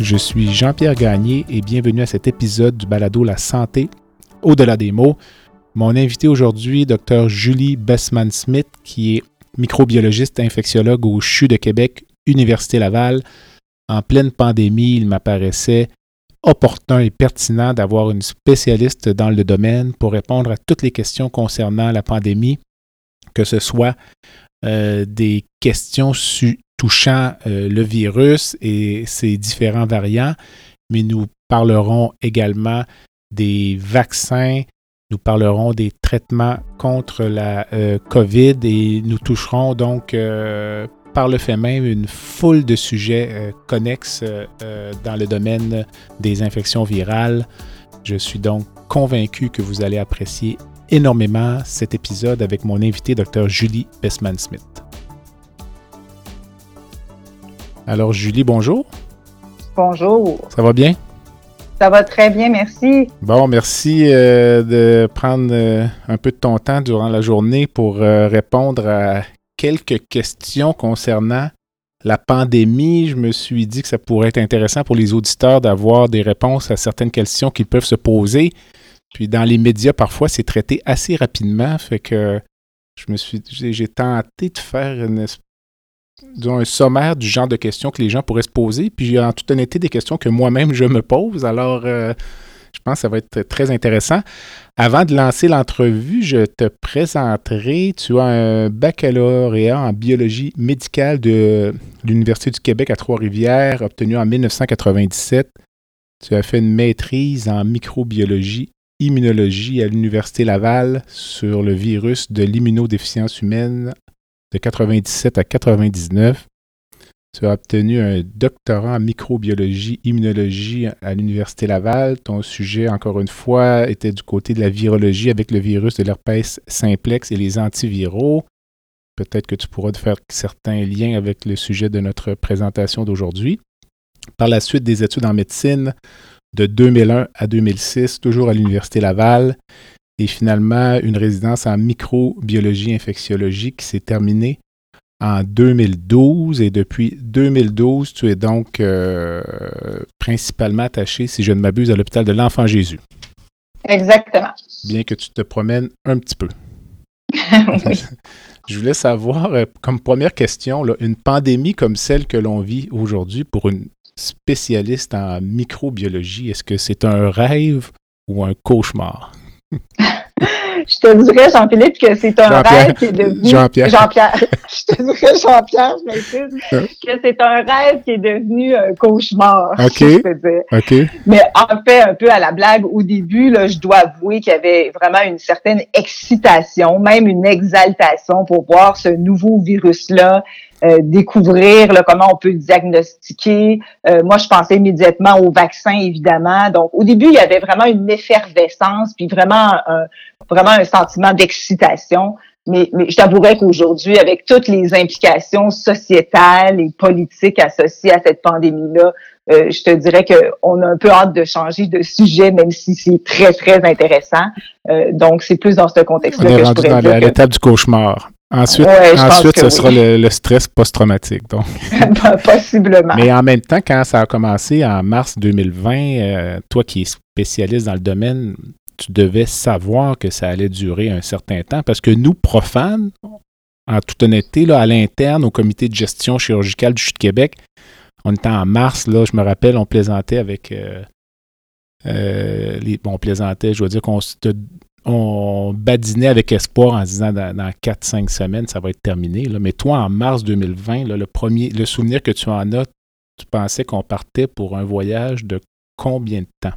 Je suis Jean-Pierre Gagné et bienvenue à cet épisode du balado La santé au-delà des mots. Mon invité aujourd'hui, Dr Julie Bessman-Smith, qui est microbiologiste infectiologue au CHU de Québec, Université Laval. En pleine pandémie, il m'apparaissait opportun et pertinent d'avoir une spécialiste dans le domaine pour répondre à toutes les questions concernant la pandémie, que ce soit euh, des questions touchant euh, le virus et ses différents variants, mais nous parlerons également des vaccins, nous parlerons des traitements contre la euh, COVID et nous toucherons donc euh, par le fait même une foule de sujets connexes dans le domaine des infections virales. Je suis donc convaincu que vous allez apprécier énormément cet épisode avec mon invité, Dr. Julie Bessman-Smith. Alors, Julie, bonjour. Bonjour. Ça va bien? Ça va très bien, merci. Bon, merci euh, de prendre euh, un peu de ton temps durant la journée pour euh, répondre à quelques questions concernant la pandémie. Je me suis dit que ça pourrait être intéressant pour les auditeurs d'avoir des réponses à certaines questions qu'ils peuvent se poser. Puis dans les médias, parfois, c'est traité assez rapidement. Fait que je me suis j'ai tenté de faire une un sommaire du genre de questions que les gens pourraient se poser, puis en toute honnêteté, des questions que moi-même je me pose. Alors, euh, je pense que ça va être très intéressant. Avant de lancer l'entrevue, je te présenterai, tu as un baccalauréat en biologie médicale de l'Université du Québec à Trois-Rivières, obtenu en 1997. Tu as fait une maîtrise en microbiologie immunologie à l'Université Laval sur le virus de l'immunodéficience humaine de 97 à 99. Tu as obtenu un doctorat en microbiologie, immunologie à l'Université Laval. Ton sujet, encore une fois, était du côté de la virologie avec le virus de l'herpès simplex et les antiviraux. Peut-être que tu pourras faire certains liens avec le sujet de notre présentation d'aujourd'hui. Par la suite, des études en médecine de 2001 à 2006, toujours à l'Université Laval et finalement une résidence en microbiologie infectiologie qui s'est terminée en 2012 et depuis 2012, tu es donc euh, principalement attaché, si je ne m'abuse, à l'hôpital de l'Enfant Jésus. Exactement. Bien que tu te promènes un petit peu. Je voulais savoir, euh, comme première question, une pandémie comme celle que l'on vit aujourd'hui pour une spécialiste en microbiologie, est-ce que c'est un rêve ou un cauchemar? Je te dirais, Jean-Philippe, que c'est un rêve qui est devenu. Jean-Pierre. Jean-Pierre. je te dirais, Jean-Pierre, je m'excuse, que c'est un rêve qui est devenu un cauchemar. OK. Je te dire. OK. Mais en fait, un peu à la blague, au début, là, je dois avouer qu'il y avait vraiment une certaine excitation, même une exaltation pour voir ce nouveau virus-là euh, découvrir comment on peut diagnostiquer. Euh, moi, je pensais immédiatement au vaccin, évidemment. Donc, au début, il y avait vraiment une effervescence, puis vraiment un, vraiment un sentiment d'excitation. Mais, mais je t'avouerais qu'aujourd'hui, avec toutes les implications sociétales et politiques associées à cette pandémie-là, euh, je te dirais qu'on a un peu hâte de changer de sujet, même si c'est très, très intéressant. donc, c'est plus dans ce contexte-là que je pourrais dire. À l'étape du cauchemar. Ensuite, ensuite ce sera le, stress post-traumatique. Donc. Possiblement. Mais en même temps, quand ça a commencé en mars 2020, euh, toi qui es spécialiste dans le domaine, tu devais savoir que ça allait durer un certain temps parce que nous, profanes, en toute honnêteté, là, à l'interne, au comité de gestion chirurgicale du CHU de Québec, on était en mars, là, je me rappelle, on plaisantait avec. Euh, euh, les, bon, on plaisantait, je veux dire qu'on on badinait avec espoir en disant dans, dans 4-5 semaines, ça va être terminé. Là. Mais toi, en mars 2020, le, premier, le souvenir que tu en as, tu pensais qu'on partait pour un voyage de combien de temps?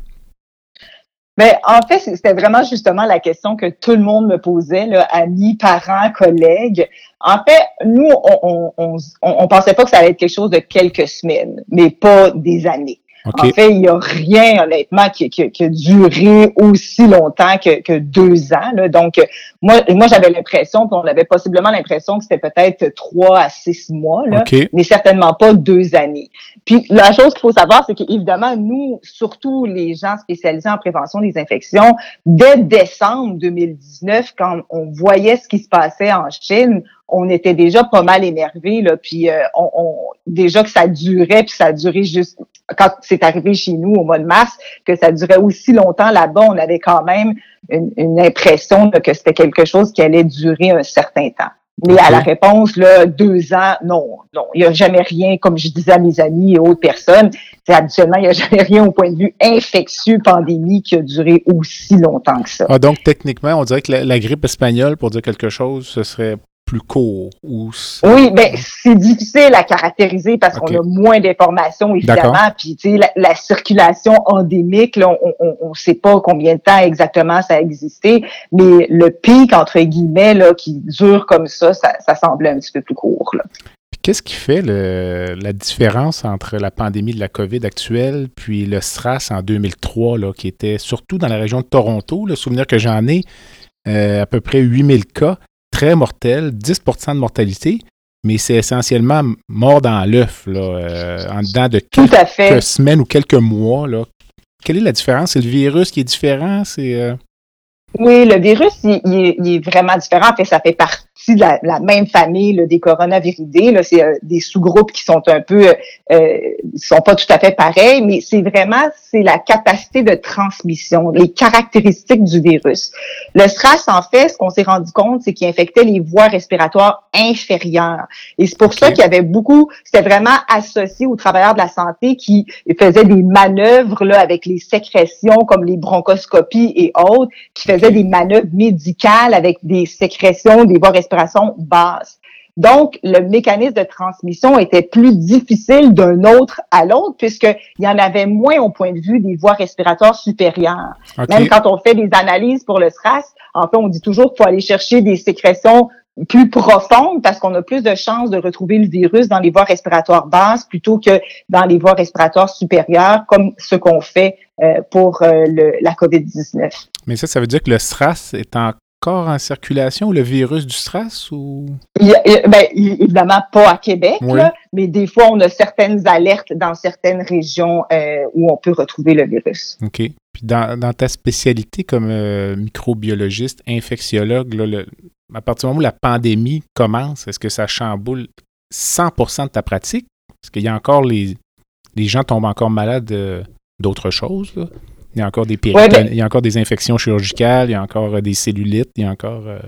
Mais ben, en fait, c'était vraiment justement la question que tout le monde me posait, là, amis, parents, collègues. En fait, nous, on, on, pensait pas que ça allait être quelque chose de quelques semaines, mais pas des années. En fait, il n'y a rien, honnêtement, qui, qui, qui, a duré aussi longtemps que, que deux ans. Là. Donc, moi, moi j'avais l'impression, on avait possiblement l'impression que c'était peut-être trois à six mois, là, mais certainement pas deux années. Puis, la chose qu'il faut savoir, c'est qu'évidemment, nous, surtout les gens spécialisés en prévention des infections, dès décembre 2019, quand on voyait ce qui se passait en Chine, on était déjà pas mal énervés, là, puis euh, on, déjà que ça durait, puis ça a duré juste quand c'est arrivé chez nous au mois de mars, que ça durait aussi longtemps là-bas, on avait quand même une, impression que c'était quelque chose qui allait durer un certain temps. Mais à la réponse, là, deux ans, non, non, il n'y a jamais rien, comme je disais à mes amis et autres personnes, c'est habituellement, il n'y a jamais rien au point de vue infectieux, pandémie, qui a duré aussi longtemps que ça. Ah, donc, techniquement, on dirait que la grippe espagnole, pour dire quelque chose, ce serait plus court? Ou oui, ben c'est difficile à caractériser parce qu'on a moins d'informations, évidemment. Puis, tu sais, la, circulation endémique, là, on ne sait pas combien de temps exactement ça a existé, mais le pic, entre guillemets, là, qui dure comme ça, ça, ça semble un petit peu plus court. Qu'est-ce qui fait la différence entre la pandémie de la COVID actuelle puis le SRAS en 2003, là, qui était surtout dans la région de Toronto, le souvenir que j'en ai, euh, à peu près 8000 cas? Très mortel, 10 de mortalité, mais c'est essentiellement mort dans l'œuf, euh, en dedans de quelques semaines ou quelques mois. Là. Quelle est la différence? C'est le virus qui est différent? C'est. Euh, oui, le virus, il, est vraiment différent. En fait, ça fait partie de la, même famille des coronaviridés. C'est euh, des sous-groupes qui sont un peu, euh, euh, sont pas tout à fait pareils, mais c'est vraiment c'est la capacité de transmission, les caractéristiques du virus. Le SRAS, en fait, ce qu'on s'est rendu compte, c'est qu'il infectait les voies respiratoires inférieures. Et c'est pour ça qu'il y avait beaucoup, c'était vraiment associé aux travailleurs de la santé qui faisaient des manœuvres là avec les sécrétions comme les bronchoscopies et autres, qui faisaient des manœuvres médicales avec des sécrétions, des voies respiration basses. Donc, le mécanisme de transmission était plus difficile d'un autre à l'autre puisqu'il y en avait moins au point de vue des voies respiratoires supérieures. Même quand on fait des analyses pour le SRAS, en fait, on dit toujours qu'il faut aller chercher des sécrétions plus profondes parce qu'on a plus de chances de retrouver le virus dans les voies respiratoires basses plutôt que dans les voies respiratoires supérieures, comme ce qu'on fait euh, pour euh, le, la COVID-19. Mais ça, ça veut dire que le SRAS est encore en circulation, le virus du SRAS ou? Ben, évidemment pas à Québec, mais des fois on a certaines alertes dans certaines régions euh, où on peut retrouver le virus. OK. Puis dans, ta spécialité comme microbiologiste, infectiologue, à partir du moment où la pandémie commence, est-ce que ça chamboule 100% de ta pratique? Est-ce qu'il y a encore les, les gens tombent encore malades d'autres choses? Il y a encore des ben il y a encore des infections chirurgicales, il y a encore euh, des cellulites, il y a encore. Euh,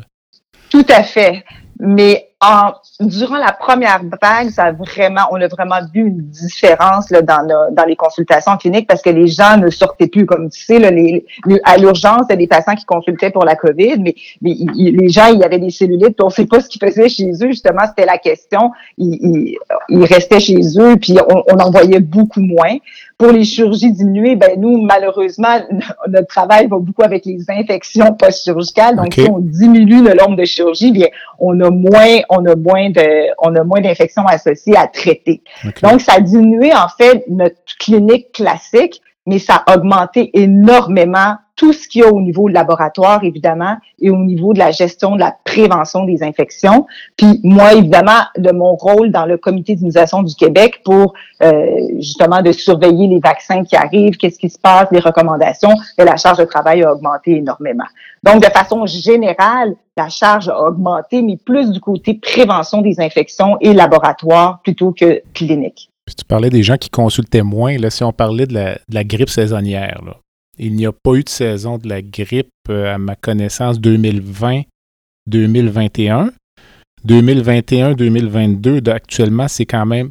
Tout à fait. Mais en, durant la première vague, ça a vraiment, on a vraiment vu une différence là, dans, dans les consultations cliniques parce que les gens ne sortaient plus, comme tu sais, là, les, à l'urgence, il y a des patients qui consultaient pour la COVID, mais, les gens, il y avait des cellulites, on ne sait pas ce qu'ils faisaient chez eux. Justement, c'était la question. Ils, ils, restaient chez eux, puis on, on en voyait beaucoup moins. Pour les chirurgies diminuées, ben nous, malheureusement, notre travail va beaucoup avec les infections post-chirurgicales. Donc, si on diminue le nombre de chirurgies, bien, on a moins, on a moins de, on a moins d'infections associées à traiter. Donc, ça a diminué, en fait, notre clinique classique, mais ça a augmenté énormément tout ce qu'il y a au niveau de laboratoire, évidemment, et au niveau de la gestion de la prévention des infections. Puis moi, évidemment, de mon rôle dans le comité d'immunisation du Québec pour euh, justement de surveiller les vaccins qui arrivent, qu'est-ce qui se passe, les recommandations, et la charge de travail a augmenté énormément. Donc, de façon générale, la charge a augmenté, mais plus du côté prévention des infections et laboratoire plutôt que clinique. tu parlais des gens qui consultaient moins. Là, si on parlait de la, de la grippe saisonnière, là, il n'y a pas eu de saison de la grippe, euh, à ma connaissance, 2020-2021. 2021-2022, actuellement, c'est quand même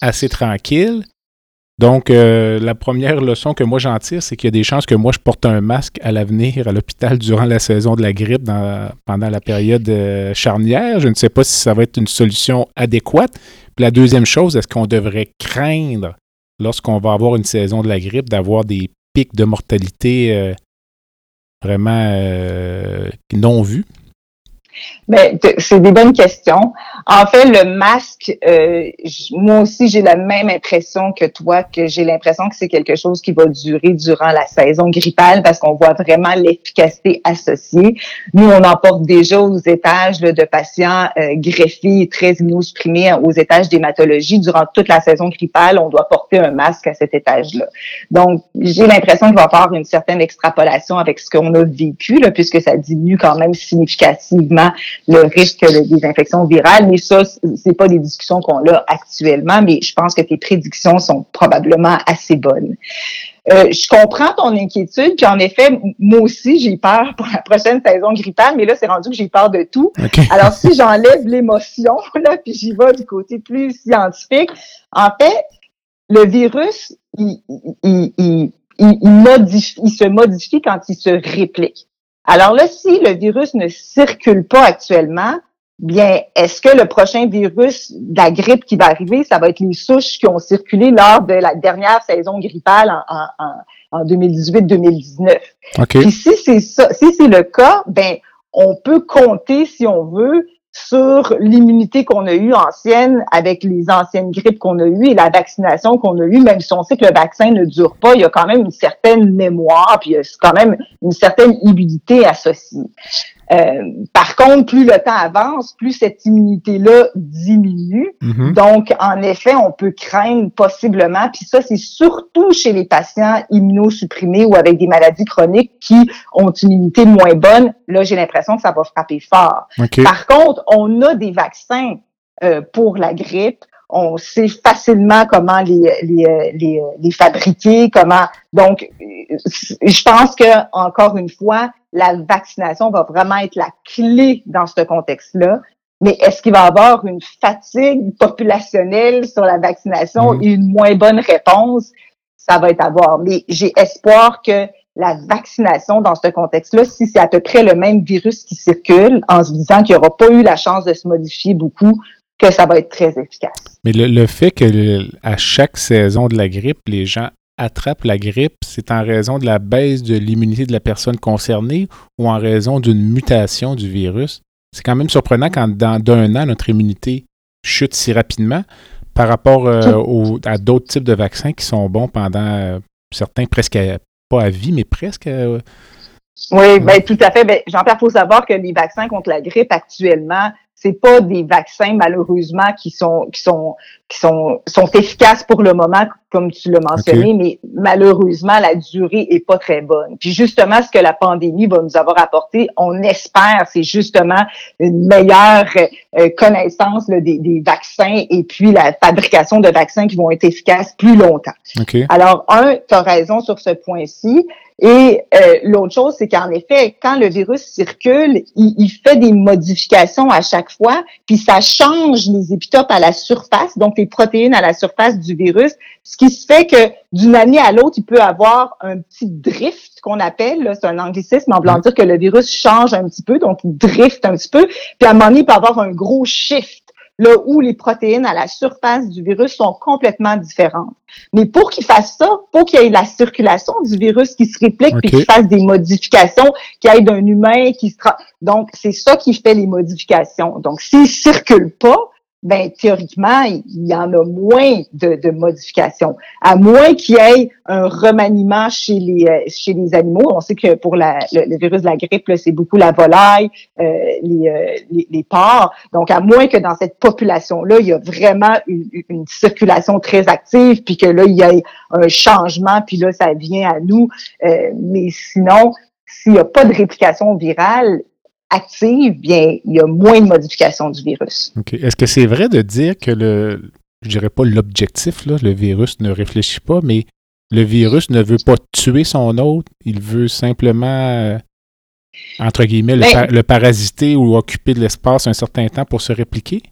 assez tranquille. Donc, euh, la première leçon que moi j'en tire, c'est qu'il y a des chances que moi je porte un masque à l'avenir à l'hôpital durant la saison de la grippe pendant la période euh, charnière. Je ne sais pas si ça va être une solution adéquate. Puis la deuxième chose, est-ce qu'on devrait craindre, lorsqu'on va avoir une saison de la grippe, d'avoir des pic de mortalité euh, vraiment euh, non vu? Ben, c'est des bonnes questions. En fait, le masque, euh, moi aussi, j'ai la même impression que toi, que j'ai l'impression que c'est quelque chose qui va durer durant la saison grippale parce qu'on voit vraiment l'efficacité associée. Nous, on emporte déjà aux étages de patients euh, greffés très immunosupprimés aux étages d'hématologie. Durant toute la saison grippale, on doit porter un masque à cet étage-là. Donc, j'ai l'impression qu'il va y avoir une certaine extrapolation avec ce qu'on a vécu, là, puisque ça diminue quand même significativement le risque des infections virales. Mais ça, c'est pas des discussions qu'on a actuellement, mais je pense que tes prédictions sont probablement assez bonnes. Euh, je comprends ton inquiétude, puis en effet, moi aussi, j'ai peur pour la prochaine saison grippale, mais là, c'est rendu que j'ai peur de tout. Alors, si j'enlève l'émotion, là, puis j'y vais du côté plus scientifique, en fait, le virus, il, il, il, il, modifie, il se modifie quand il se réplique. Alors là, si le virus ne circule pas actuellement, bien, est-ce que le prochain virus de la grippe qui va arriver, ça va être les souches qui ont circulé lors de la dernière saison grippale en, en, en 2018-2019? Okay. si c'est ça, si c'est le cas, ben, on peut compter, si on veut, sur l'immunité qu'on a eue ancienne avec les anciennes grippes qu'on a eues et la vaccination qu'on a eue, même si on sait que le vaccin ne dure pas, il y a quand même une certaine mémoire, puis il y a quand même une certaine immunité associée. Euh, par contre, plus le temps avance, plus cette immunité-là diminue. Mhm. Donc, en effet, on peut craindre possiblement, puis ça, c'est surtout chez les patients immunosupprimés ou avec des maladies chroniques qui ont une immunité moins bonne. Là, j'ai l'impression que ça va frapper fort. Par contre, on a des vaccins euh, pour la grippe. On sait facilement comment les, les, les, les fabriquer, comment. Donc, euh, je pense que encore une fois, la vaccination va vraiment être la clé dans ce contexte-là. Mais est-ce qu'il va y avoir une fatigue populationnelle sur la vaccination Mhm. et une moins bonne réponse? Ça va être à voir. Mais j'ai espoir que la vaccination dans ce contexte-là, si c'est à peu près le même virus qui circule, en se disant qu'il n'y aura pas eu la chance de se modifier beaucoup, que ça va être très efficace. Mais le, le fait que le- à chaque saison de la grippe, les gens attrapent la grippe, c'est en raison de la baisse de l'immunité de la personne concernée ou en raison d'une mutation du virus? C'est quand même surprenant quand dans d'un an, notre immunité chute si rapidement par rapport euh, au- à d'autres types de vaccins qui sont bons pendant euh, certains presque à- pas à vie, mais presque. euh, Oui, ben tout à fait. Ben, Jean-Pierre, faut savoir que les vaccins contre la grippe actuellement, c'est pas des vaccins malheureusement qui sont qui sont qui sont sont efficaces pour le moment, comme tu l'as mentionné, mais malheureusement la durée est pas très bonne. Puis justement, ce que la pandémie va nous avoir apporté, on espère, c'est justement une meilleure euh, connaissance là, des, des vaccins et puis la fabrication de vaccins qui vont être efficaces plus longtemps. OK. Alors, un, tu as raison sur ce point-ci. Et euh, l'autre chose, c'est qu'en effet, quand le virus circule, il, il fait des modifications à chaque fois, puis ça change les épitopes à la surface, donc les protéines à la surface du virus, ce qui se fait que d'une année à l'autre, il peut avoir un petit drift qu'on appelle, là, c'est un anglicisme en voulant dire que le virus change un petit peu, donc il drift un petit peu, puis à un moment donné, il peut avoir un gros shift là où les protéines à la surface du virus sont complètement différentes. Mais pour qu'il fasse ça, pour qu'il y ait la circulation du virus qui se réplique, puis OK. qu'il fasse des modifications, qu'il y ait d'un humain qui se... Donc, c'est ça qui fait les modifications. Donc, s'il circule pas, ben théoriquement, il y en a moins de, de modifications. À moins qu'il y ait un remaniement chez les euh, chez les animaux. On sait que pour la, le, virus de la grippe, c'est beaucoup la volaille, euh, les, euh, les, les porcs. Donc, à moins que dans cette population-là, il y a vraiment une, une circulation très active, puis que là, il y ait un changement, puis là, ça vient à nous. Euh, mais sinon, s'il n'y a pas de réplication virale active, bien, il y a moins de modification du virus. Est-ce que c'est vrai de dire que le, je dirais pas l'objectif, là, le virus ne réfléchit pas, mais le virus ne veut pas tuer son hôte, il veut simplement, euh, entre guillemets, le, Ben- le parasiter ou occuper de l'espace un certain temps pour se répliquer?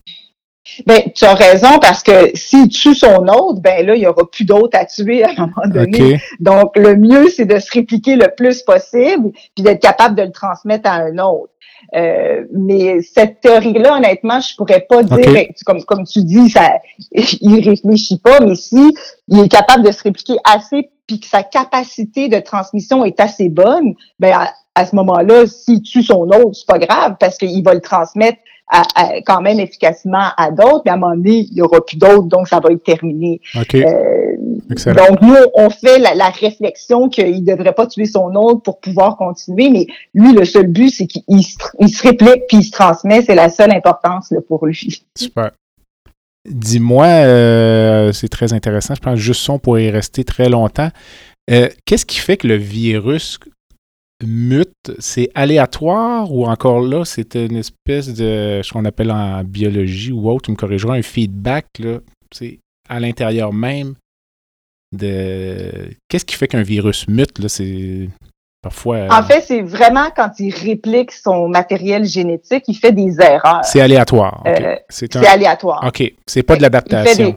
Ben, tu as raison parce que s'il tue son hôte, ben là, il y aura plus d'autres à tuer à un moment donné. Donc, le mieux, c'est de se répliquer le plus possible, puis d'être capable de le transmettre à un autre. Euh, mais cette théorie-là, honnêtement, je pourrais pas dire, ben, comme, comme tu dis, ça, il réfléchit pas, mais si il est capable de se répliquer assez, puis que sa capacité de transmission est assez bonne, ben, à- à ce moment-là, s'il tue son autre, c'est pas grave parce qu'il va le transmettre quand même efficacement à d'autres, mais à un moment donné, il n'y aura plus d'autres, donc ça va être terminé. Euh, donc, nous, on fait la, réflexion qu'il ne devrait pas tuer son autre pour pouvoir continuer, mais lui, le seul but, c'est qu'il se, se, réplique puis il se transmet. C'est la seule importance pour lui. Super. Dis-moi, euh, c'est très intéressant. Je pense juste son pour y rester très longtemps. Euh, qu'est-ce qui fait que le virus mute, c'est aléatoire ou encore là, c'est une espèce de ce qu'on appelle en biologie ou autre, tu me corrigeras, un feedback là, à l'intérieur même de. Qu'est-ce qui fait qu'un virus mute? Là, c'est parfois. Euh, en fait, c'est vraiment quand il réplique son matériel génétique, il fait des erreurs. C'est aléatoire. Euh, c'est aléatoire. OK. C'est pas de l'adaptation.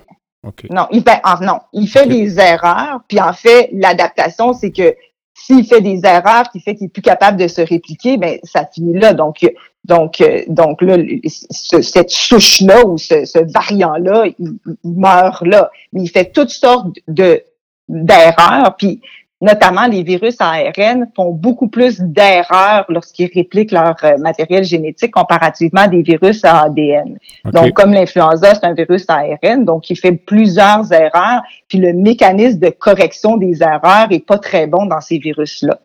Non, il fait, ah, non, il fait des erreurs. Puis en fait, l'adaptation, c'est que s'il fait des erreurs qui fait qu'il est plus capable de se répliquer, ben ça finit là. Donc, donc, donc là, cette souche-là ou ce, variant-là, il, meurt là. Mais il fait toutes sortes de d'erreurs. Puis notamment les virus ARN, font beaucoup plus d'erreurs lorsqu'ils répliquent leur euh, matériel génétique comparativement à des virus à ADN. Donc, comme l'influenza, c'est un virus ARN, donc il fait plusieurs erreurs, puis le mécanisme de correction des erreurs est pas très bon dans ces virus-là.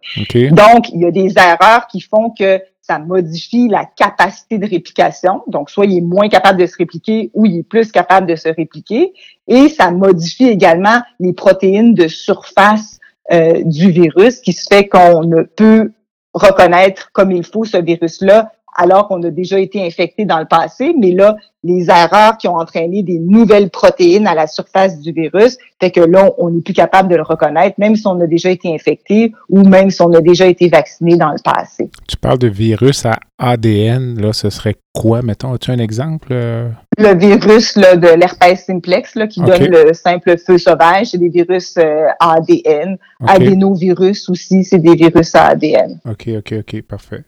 Donc, il y a des erreurs qui font que ça modifie la capacité de réplication. Donc, soit il est moins capable de se répliquer ou il est plus capable de se répliquer. Et ça modifie également les protéines de surface euh, du virus qui se fait qu'on ne peut reconnaître comme il faut ce virus-là alors qu'on a déjà été infecté dans le passé, mais là, les erreurs qui ont entraîné des nouvelles protéines à la surface du virus, fait que là, on n'est plus capable de le reconnaître, même si on a déjà été infecté ou même si on a déjà été vacciné dans le passé. Tu parles de virus à ADN, là, ce serait quoi, mettons? As-tu un exemple? Le virus là, de l'herpès simplex là, qui donne le simple feu sauvage, c'est des virus euh, ADN. Adénovirus aussi, c'est des virus à ADN. OK, OK, OK, parfait.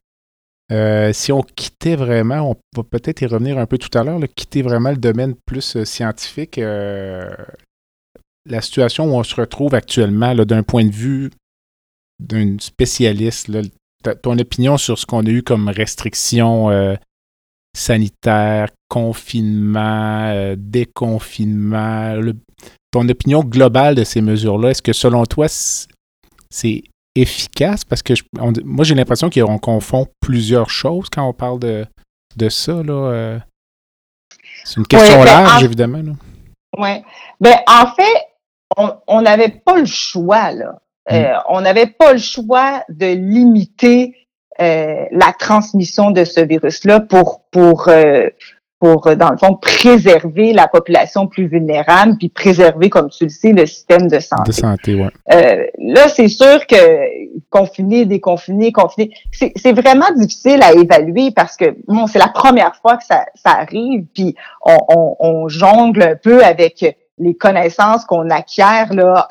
Euh, si on quittait vraiment, on va peut-être y revenir un peu tout à l'heure, quitter vraiment le domaine plus euh, scientifique, euh, la situation où on se retrouve actuellement, d'un point de vue d'un spécialiste, ton opinion sur ce qu'on a eu comme restrictions sanitaires, confinement, déconfinement, ton opinion globale de ces mesures-là, est-ce que selon toi, c'est efficace? Parce que moi, j'ai l'impression qu'on confond plusieurs choses quand on parle de, de ça. Euh. C'est une question ben, large, évidemment. Oui. Ben, en fait, on n'avait pas le choix. Là. Euh, mm. on n'avait pas le choix de limiter euh, la transmission de ce virus-là pour, pour, pour, euh, dans le fond, préserver la population plus vulnérable, puis préserver, comme tu le sais, le système de santé. De santé, ouais. Euh, là, c'est sûr que confiner, déconfiner, confiner, c'est vraiment difficile à évaluer parce que, bon, c'est la première fois que ça, ça arrive, puis on, on, on, jongle un peu avec les connaissances qu'on acquiert là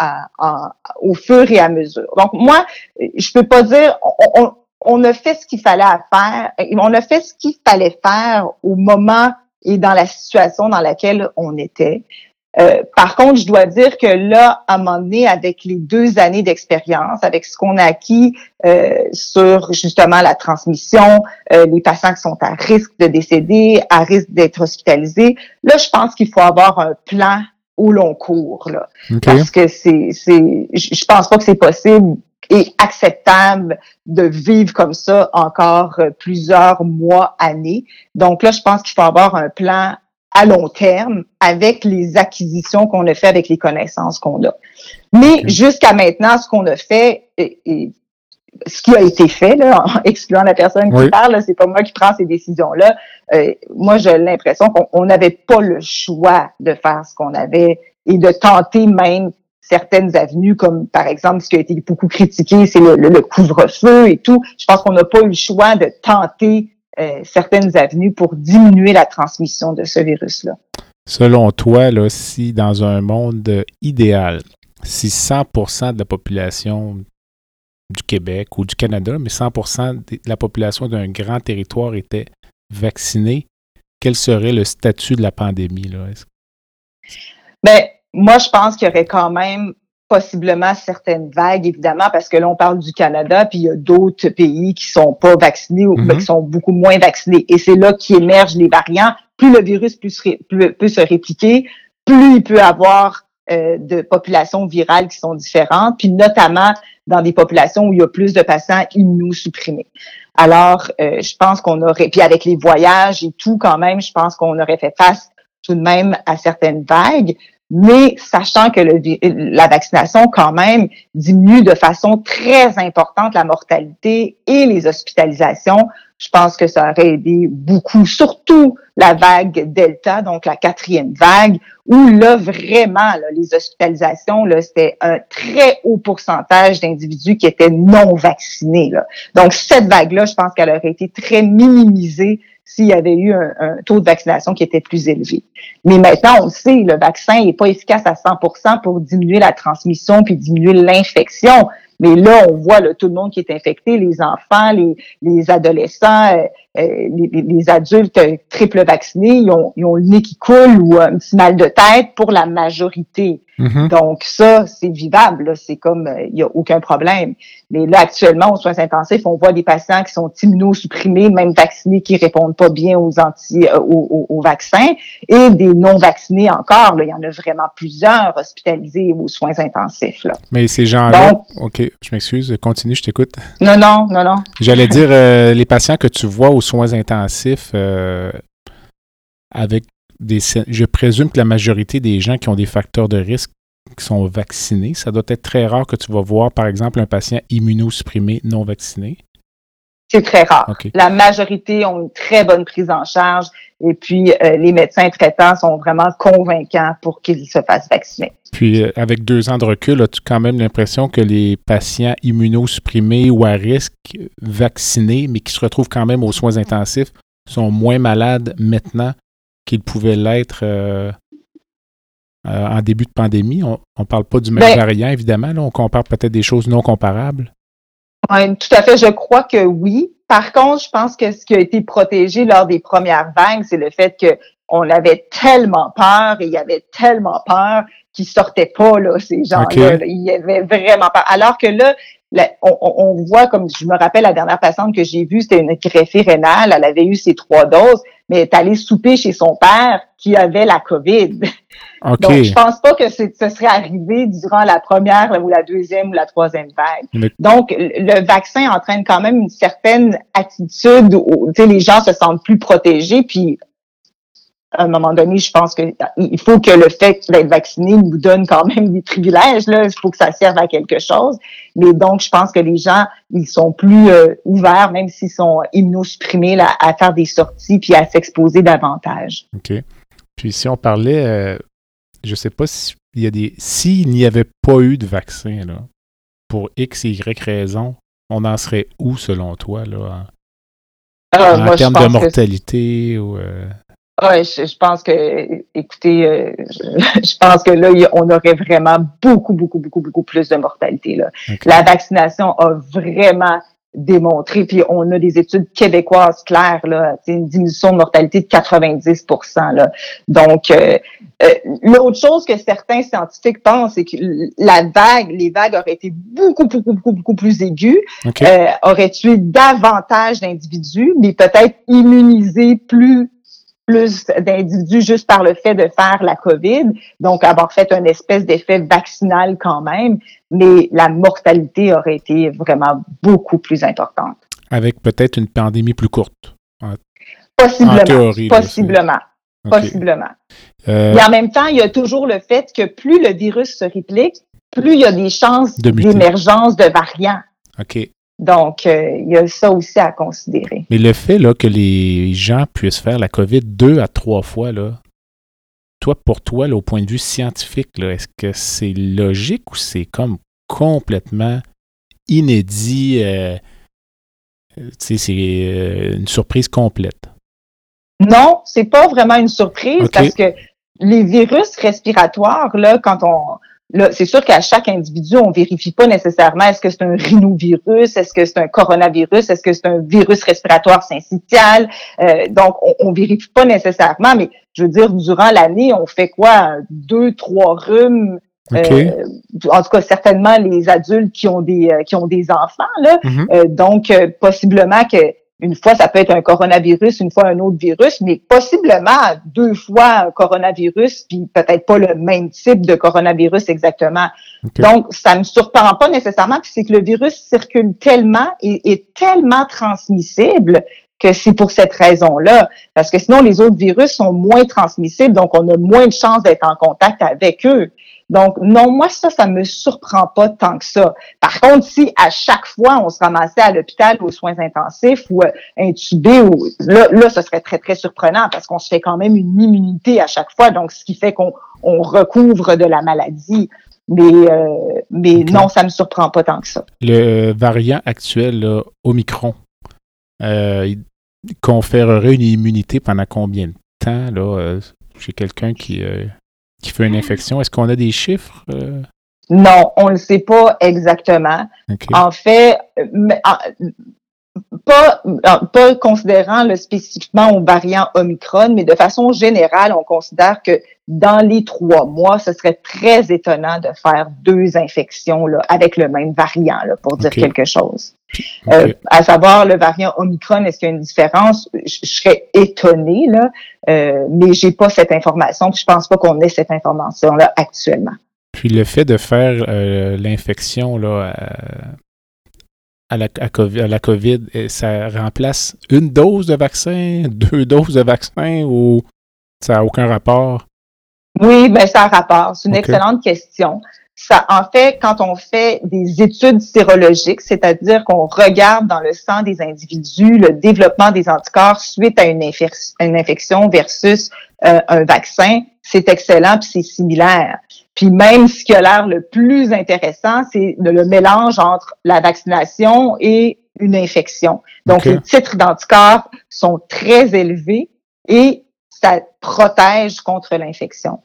au fur et à mesure. Donc moi, je peux pas dire on, on a fait ce qu'il fallait faire. On a fait ce qu'il fallait faire au moment et dans la situation dans laquelle on était. Euh, par contre, je dois dire que là, à un moment donné, avec les deux années d'expérience, avec ce qu'on a acquis euh, sur justement la transmission, euh, les patients qui sont à risque de décéder, à risque d'être hospitalisés, là, je pense qu'il faut avoir un plan au long cours, là, parce que c'est, c'est, je pense pas que c'est possible et acceptable de vivre comme ça encore euh, plusieurs mois, années. Donc là, je pense qu'il faut avoir un plan à long terme avec les acquisitions qu'on a fait, avec les connaissances qu'on a. Mais jusqu'à maintenant, ce qu'on a fait, et, ce qui a été fait, là, en excluant la personne qui parle, c'est pas moi qui prends ces décisions-là. Euh, moi, j'ai l'impression qu'on n'avait pas le choix de faire ce qu'on avait et de tenter même certaines avenues, comme par exemple ce qui a été beaucoup critiqué, c'est le, couvre-feu et tout. Je pense qu'on n'a pas eu le choix de tenter euh, certaines avenues pour diminuer la transmission de ce virus-là. Selon toi, là, si dans un monde idéal, si 100% de la population du Québec ou du Canada, mais 100% de la population d'un grand territoire était vaccinée, quel serait le statut de la pandémie? Là? Ben, moi, je pense qu'il y aurait quand même possiblement certaines vagues, évidemment, parce que là, on parle du Canada, puis il y a d'autres pays qui sont pas vaccinés ou Mhm. qui sont beaucoup moins vaccinés. Et c'est là qu'émergent les variants. Plus le virus peut se, ré- peut- peut se répliquer, plus il peut avoir euh, de populations virales qui sont différentes, puis notamment dans des populations où il y a plus de patients immunosupprimés. Alors, euh, je pense qu'on aurait, puis avec les voyages et tout, quand même, je pense qu'on aurait fait face tout de même à certaines vagues, mais sachant que la vaccination, quand même, diminue de façon très importante la mortalité et les hospitalisations, je pense que ça aurait aidé beaucoup, surtout la vague Delta, donc la quatrième vague, où là, vraiment, là, les hospitalisations, là, c'était un très haut pourcentage d'individus qui étaient non vaccinés. Là. Donc, cette vague-là, je pense qu'elle aurait été très minimisée s'il y avait eu un, un taux de vaccination qui était plus élevé. Mais maintenant, on le sait, le vaccin n'est pas efficace à 100 pour diminuer la transmission puis diminuer l'infection. Mais là, on voit là, tout le monde qui est infecté, les enfants, les, les adolescents, euh, euh, les, les- adultes euh, triple vaccinés, ils ont, ils ont le nez qui coule ou un petit mal de tête pour la majorité. Mhm. Donc ça, c'est vivable, c'est comme euh, il y a aucun problème. Mais là, actuellement, aux soins intensifs, on voit des patients qui sont immunosupprimés, même vaccinés, qui répondent pas bien aux anti, euh, aux, vaccins, et des non vaccinés encore. Là. Il y en a vraiment plusieurs hospitalisés aux soins intensifs. Là. Mais ces gens-là, OK, je m'excuse, continue, je t'écoute. Non, non, non, non. J'allais dire, euh, les patients que tu vois aux soins intensifs euh, avec des... Je présume que la majorité des gens qui ont des facteurs de risque qui sont vaccinés, ça doit être très rare que tu vas voir, par exemple, un patient immunosupprimé non vacciné? C'est très rare. La majorité ont une très bonne prise en charge et puis euh, les médecins traitants sont vraiment convaincants pour qu'ils se fassent vacciner. Puis, euh, avec deux ans de recul, as-tu quand même l'impression que les patients immunosupprimés ou à risque, euh, vaccinés, mais qui se retrouvent quand même aux soins intensifs, sont moins malades maintenant qu'ils pouvaient l'être euh, euh, en début de pandémie? On ne parle pas du même Ben- variant, évidemment. Là, on compare peut-être des choses non comparables. Oui, tout à fait. Je crois que oui. Par contre, je pense que ce qui a été protégé lors des premières vagues, c'est le fait que on avait tellement peur et il y avait tellement peur qu'ils sortaient pas, là, ces gens-là. OK. là. Il y avait vraiment peur. Alors que là, on- on voit, comme je me rappelle, la dernière patiente que j'ai vue, c'était une greffée rénale. Elle avait eu ses trois doses, mais est allée souper chez son père qui avait la COVID. OK. Donc, je pense pas que ce serait arrivé durant la première ou la deuxième ou la troisième vague. Mais- Donc, le vaccin entraîne quand même une certaine attitude où, tu sais, les gens se sentent plus protégés, puis à un moment donné, je pense que il faut que le fait d'être vacciné nous donne quand même des privilèges. Là, il faut que ça serve à quelque chose. Mais donc, je pense que les gens, ils sont plus euh, ouverts, même s'ils sont immunosupprimés, là, à faire des sorties puis à s'exposer davantage. OK. Puis si on parlait, euh, je sais pas s'il y a des. S'il n'y avait pas eu de vaccin, là, pour X et Y raison, on en serait où selon toi, là, en, Euh, en moi, je termes de mortalité ou. Ouais, je, je pense que, écoutez, euh, je, pense que là, on aurait vraiment beaucoup, beaucoup, beaucoup, beaucoup plus de mortalité. Là. La vaccination a vraiment démontré, puis on a des études québécoises claires, là, c'est une diminution de mortalité de 90% là. Donc, euh, euh, l'autre chose que certains scientifiques pensent, c'est que la vague, les vagues auraient été beaucoup, beaucoup, beaucoup, beaucoup plus aiguës, OK. euh, auraient tué davantage d'individus, mais peut-être immunisé plus plus d'individus juste par le fait de faire la COVID, donc avoir fait une espèce d'effet vaccinal quand même, mais la mortalité aurait été vraiment beaucoup plus importante. Avec peut-être une pandémie plus courte. Possiblement. En théorie, là, possiblement. OK. Possiblement. Euh, Mais en même temps, il y a toujours le fait que plus le virus se réplique, plus il y a des chances De d'émergence de variants. OK. Donc, euh, il y a ça aussi à considérer. Mais le fait là, que les gens puissent faire la COVID deux à trois fois, là, toi, pour toi, là, au point de vue scientifique, est-ce que c'est logique ou c'est comme complètement inédit? euh, euh, c'est euh, une surprise complète? Non, c'est pas vraiment une surprise parce que les virus respiratoires, là, quand on, c'est sûr qu'à chaque individu, on vérifie pas nécessairement est-ce que c'est un rhinovirus, est-ce que c'est un coronavirus, est-ce que c'est un virus respiratoire syncytial. Euh, donc, on, on vérifie pas nécessairement, mais je veux dire, durant l'année, on fait quoi, deux, trois rhumes Euh, en tout cas, certainement les adultes qui ont des qui ont des enfants là. Mhm. donc possiblement que une fois, ça peut être un coronavirus, une fois un autre virus, mais possiblement deux fois un coronavirus, puis peut-être pas le même type de coronavirus exactement. Donc, ça me surprend pas nécessairement, puis c'est que le virus circule tellement et est tellement transmissible que c'est pour cette raison-là. Parce que sinon, les autres virus sont moins transmissibles, donc on a moins de chances d'être en contact avec eux. Donc, non, moi, ça, ça me surprend pas tant que ça. Par contre, si à chaque fois on se ramassait à l'hôpital aux soins intensifs ou euh, intubé, ou, là, là, ce serait très, très surprenant parce qu'on se fait quand même une immunité à chaque fois. Donc, ce qui fait qu'on on recouvre de la maladie. Mais, euh, mais non, ça me surprend pas tant que ça. Le variant actuel, là, Omicron, euh, il conférerait une immunité pendant combien de temps là, euh, chez quelqu'un qui, euh, qui fait une infection. Est-ce qu'on a des chiffres? Euh? Non, on ne le sait pas exactement. En fait, pas, pas considérant le spécifiquement au variant Omicron, mais de façon générale, on considère que dans les trois mois, ce serait très étonnant de faire deux infections là, avec le même variant, là, pour dire quelque chose. Euh, à savoir, le variant Omicron, est-ce qu'il y a une différence? Je, serais étonnée, là, euh, mais j'ai pas cette information, puis je pense pas qu'on ait cette information-là actuellement. Puis le fait de faire euh, l'infection là, à la, à, la COVID, ça remplace une dose de vaccin, deux doses de vaccin ou ça n'a aucun rapport? Oui, ben ça a rapport. C'est une excellente question. Ça, en fait, quand on fait des études sérologiques, c'est-à-dire qu'on regarde dans le sang des individus le développement des anticorps suite à une, une infection versus euh, un vaccin, c'est excellent puis c'est similaire. Puis même ce qui a l'air le plus intéressant, c'est le mélange entre la vaccination et une infection. Donc les titres d'anticorps sont très élevés et ça protège contre l'infection.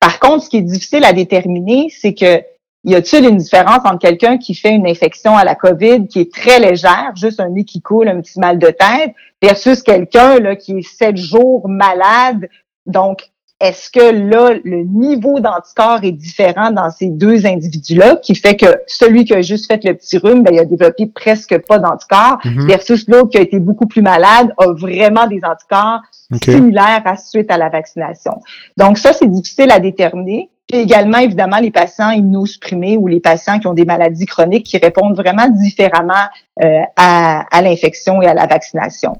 Par contre, ce qui est difficile à déterminer, c'est que y a-t-il une différence entre quelqu'un qui fait une infection à la COVID qui est très légère, juste un nez qui coule, un petit mal de tête, versus quelqu'un là qui est sept jours malade, donc est-ce que là, le niveau d'anticorps est différent dans ces deux individus-là, qui fait que celui qui a juste fait le petit rhume, ben, il a développé presque pas d'anticorps, mm-hmm. versus l'autre qui a été beaucoup plus malade, a vraiment des anticorps similaires à suite à la vaccination. Donc ça, c'est difficile à déterminer. Puis également, évidemment, les patients immunosupprimés ou les patients qui ont des maladies chroniques qui répondent vraiment différemment euh, à, à l'infection et à la vaccination.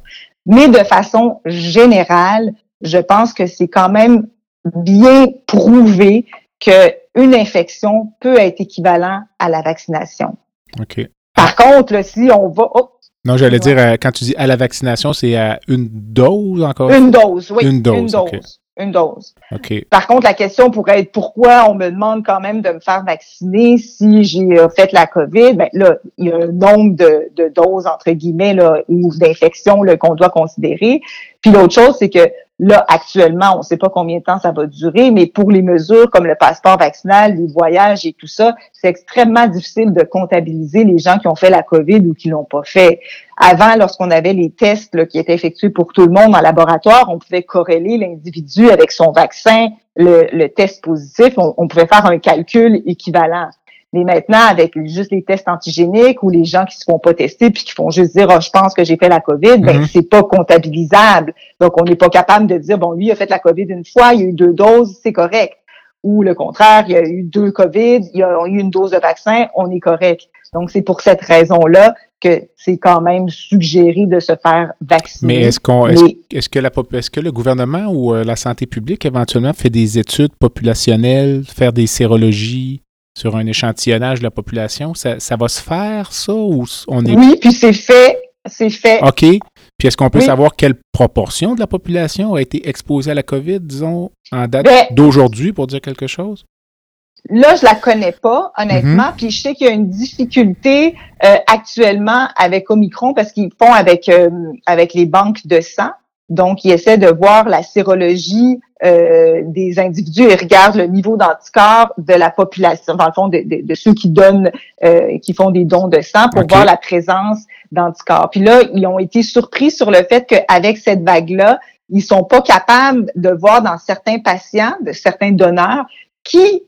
Mais de façon générale, je pense que c'est quand même bien prouvé qu'une infection peut être équivalent à la vaccination. OK. Par contre, si on va... Oh, non, j'allais dire, euh, quand tu dis à la vaccination, c'est à une dose encore? Une dose, oui. Une dose. Une dose. Une dose. OK. Par contre, la question pourrait être pourquoi on me demande quand même de me faire vacciner si j'ai euh, fait la COVID? Ben là, il y a un nombre de, de doses, entre guillemets, là, ou d'infections qu'on doit considérer. Puis l'autre chose, c'est que Là, actuellement, on ne sait pas combien de temps ça va durer, mais pour les mesures comme le passeport vaccinal, les voyages et tout ça, c'est extrêmement difficile de comptabiliser les gens qui ont fait la COVID ou qui l'ont pas fait. Avant, lorsqu'on avait les tests qui étaient effectués pour tout le monde en laboratoire, on pouvait corréler l'individu avec son vaccin, le, test positif, on, pouvait faire un calcul équivalent. Mais maintenant, avec juste les tests antigéniques ou les gens qui se font pas tester puis qui font juste dire, oh, je pense que j'ai fait la COVID, ben, mhm. c'est pas comptabilisable. Donc, on n'est pas capable de dire, bon, lui, il a fait la COVID une fois, il y a eu deux doses, c'est correct. Ou le contraire, il y a eu deux COVID, il y a eu une dose de vaccin, on est correct. Donc, c'est pour cette raison-là que c'est quand même suggéré de se faire vacciner. Mais est-ce qu'on est-ce, que la est-ce que le gouvernement ou euh, la santé publique éventuellement fait des études populationnelles, faire des sérologies? Sur un échantillonnage de la population? Ça, va se faire, ça, ou on est... Oui, puis c'est fait. C'est fait. OK. Puis est-ce qu'on peut savoir quelle proportion de la population a été exposée à la COVID, disons, en date ben, d'aujourd'hui, pour dire quelque chose? Là, je la connais pas, honnêtement. Mhm. Puis je sais qu'il y a une difficulté euh, actuellement avec Omicron parce qu'ils font avec euh, avec les banques de sang. Donc, ils essaient de voir la sérologie euh, des individus et regardent le niveau d'anticorps de la population, dans le fond, de, de, ceux qui donnent, euh, qui font des dons de sang pour voir la présence d'anticorps. Puis là, ils ont été surpris sur le fait qu'avec cette vague-là, ils sont pas capables de voir dans certains patients, de certains donneurs, qui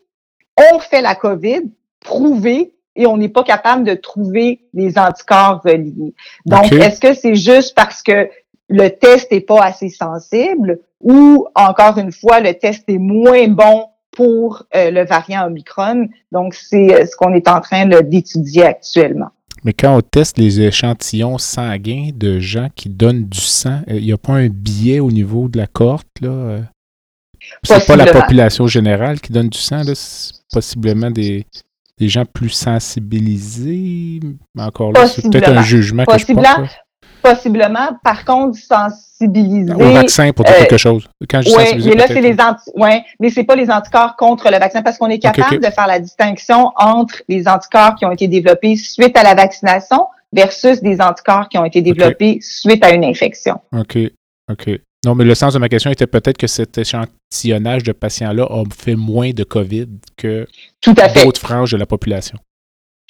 on fait la COVID, prouvé, et on n'est pas capable de trouver les anticorps reliés. Donc, est-ce que c'est juste parce que le test n'est pas assez sensible ou, encore une fois, le test est moins bon pour euh, le variant Omicron? Donc, c'est euh, ce qu'on est en train d'étudier actuellement. Mais quand on teste les échantillons sanguins de gens qui donnent du sang, euh, il n'y a pas un biais au niveau de la cohorte, là? C'est pas la population générale qui donne du sang, c'est possiblement des, des gens plus sensibilisés. Encore là, c'est peut-être un jugement que je porte. Possiblement. Par contre, sensibiliser. Au vaccin pour quelque chose. Quand je oui, mais là, c'est les anti ouais, mais c'est pas les anticorps contre le vaccin parce qu'on est capable de faire la distinction entre les anticorps qui ont été développés suite à la vaccination versus des anticorps qui ont été développés suite à une infection. OK. OK. Non, mais le sens de ma question était peut-être que cet échantillonnage de patients-là a fait moins de COVID que d'autres franges de la population.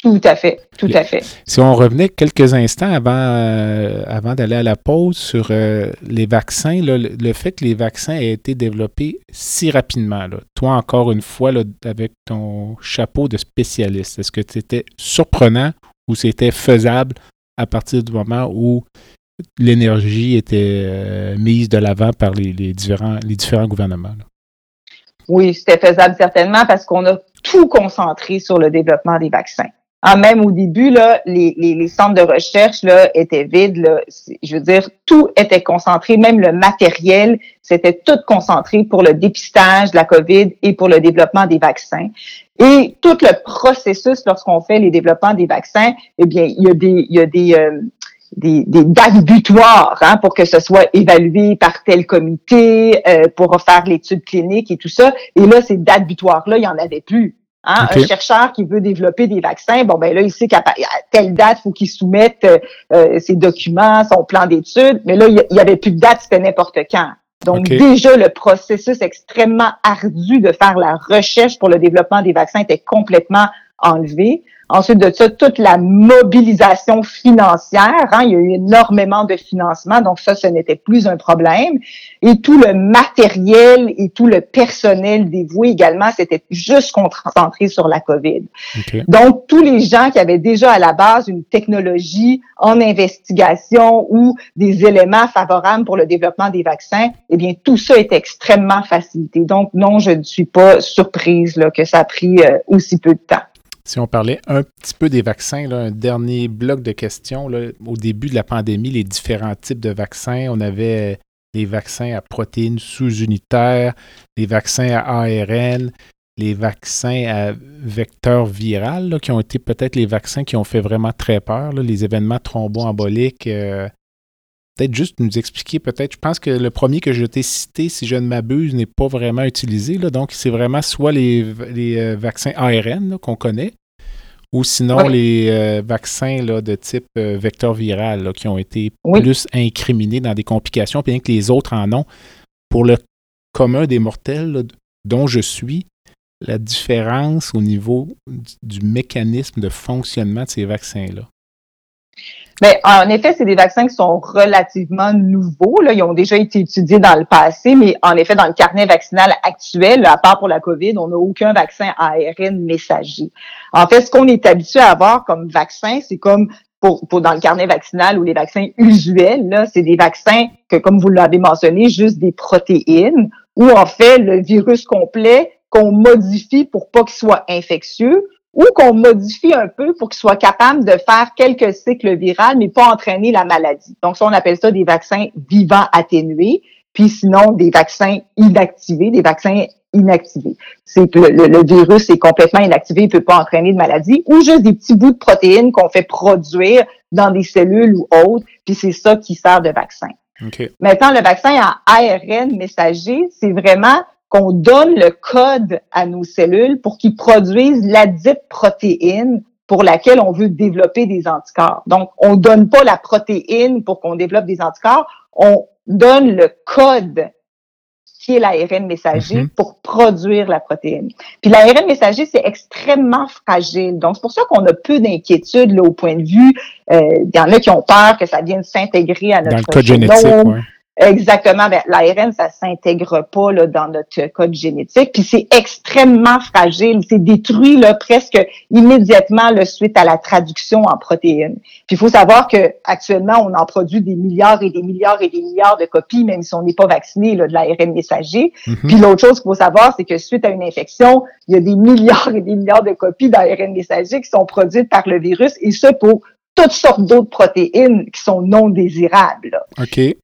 Tout à fait, tout à fait. Si on revenait quelques instants avant, euh, avant d'aller à la pause sur euh, les vaccins, le, fait que les vaccins aient été développés si rapidement, toi encore une fois, avec ton chapeau de spécialiste, est-ce que c'était surprenant ou c'était faisable à partir du moment où l'énergie était euh, mise de l'avant par les, différents, les différents gouvernements. Oui, c'était faisable certainement parce qu'on a tout concentré sur le développement des vaccins. Ah, même au début, là, les, les, centres de recherche là, étaient vides. Là. Je veux dire, tout était concentré, même le matériel, c'était tout concentré pour le dépistage de la COVID et pour le développement des vaccins. Et tout le processus, lorsqu'on fait les développements des vaccins, eh bien, il y a des, il y a des, euh, des, des, dates butoirs hein, pour que ce soit évalué par tel comité euh, pour faire l'étude clinique et tout ça. Et là, ces dates butoirs-là, il n'y en avait plus. Hein? Un chercheur qui veut développer des vaccins, bon ben là, il sait qu'à telle date, il faut qu'il soumette euh, euh, ses documents, son plan d'étude. Mais là, il n'y avait plus de date, c'était n'importe quand. Donc déjà, le processus extrêmement ardu de faire la recherche pour le développement des vaccins était complètement enlevé. Ensuite de ça, toute la mobilisation financière, hein, il y a eu énormément de financement, donc ça, ce n'était plus un problème. Et tout le matériel et tout le personnel dévoué également, c'était juste concentré sur la COVID. Donc, tous les gens qui avaient déjà à la base une technologie en investigation ou des éléments favorables pour le développement des vaccins, eh bien, tout ça est extrêmement facilité. Donc, non, je ne suis pas surprise là, que ça a pris euh, aussi peu de temps. Si on parlait un petit peu des vaccins, un dernier bloc de questions. au début de la pandémie, les différents types de vaccins, on avait les vaccins à protéines sous-unitaires, les vaccins à ARN, les vaccins à vecteur viral, qui ont été peut-être les vaccins qui ont fait vraiment très peur, les événements thromboemboliques. Euh, peut-être juste nous expliquer, peut-être, je pense que le premier que je t'ai cité, si je ne m'abuse, n'est pas vraiment utilisé. Là, donc, c'est vraiment soit les, euh, vaccins ARN qu'on connaît, ou sinon les euh, vaccins là, de type euh, vecteur viral qui ont été plus incriminés dans des complications, bien que les autres en ont. Pour le commun des mortels, dont je suis, la différence au niveau du mécanisme de fonctionnement de ces vaccins-là. Mais en effet, c'est des vaccins qui sont relativement nouveaux. Là. Ils ont déjà été étudiés dans le passé, mais en effet, dans le carnet vaccinal actuel, à part pour la COVID, on n'a aucun vaccin ARN messager. En fait, ce qu'on est habitué à avoir comme vaccin, c'est comme pour, pour, dans le carnet vaccinal ou les vaccins usuels, là, c'est des vaccins que, comme vous l'avez mentionné, juste des protéines, ou en fait le virus complet qu'on modifie pour pas qu'il soit infectieux, ou qu'on modifie un peu pour qu'il soit capable de faire quelques cycles viraux, mais pas entraîner la maladie. Donc, ça, on appelle ça des vaccins vivants atténués, puis sinon des vaccins inactivés, des vaccins inactivés. C'est que le, virus est complètement inactivé, il peut pas entraîner de maladie, ou juste des petits bouts de protéines qu'on fait produire dans des cellules ou autres, puis c'est ça qui sert de vaccin. Maintenant, le vaccin à ARN messager, c'est vraiment qu'on donne le code à nos cellules pour qu'ils produisent la dite protéine pour laquelle on veut développer des anticorps. Donc, on donne pas la protéine pour qu'on développe des anticorps, on donne le code qui est l'ARN messager mhm. pour produire la protéine. Puis l'ARN messager, c'est extrêmement fragile. Donc, c'est pour ça qu'on a peu d'inquiétude au point de vue. Euh, il y en a qui ont peur que ça vienne s'intégrer à notre Dans le code génétique, Exactement. Ben, L'ARN, ça s'intègre pas là, dans notre code génétique. Puis c'est extrêmement fragile. C'est détruit là, presque immédiatement le suite à la traduction en protéines. Puis il faut savoir que actuellement, on en produit des milliards et des milliards et des milliards de copies, même si on n'est pas vacciné là, de l'ARN messager. Mhm. Puis l'autre chose qu'il faut savoir, c'est que suite à une infection, il y a des milliards et des milliards de copies d'ARN messager qui sont produites par le virus, et ce pour toutes sortes d'autres protéines qui sont non désirables.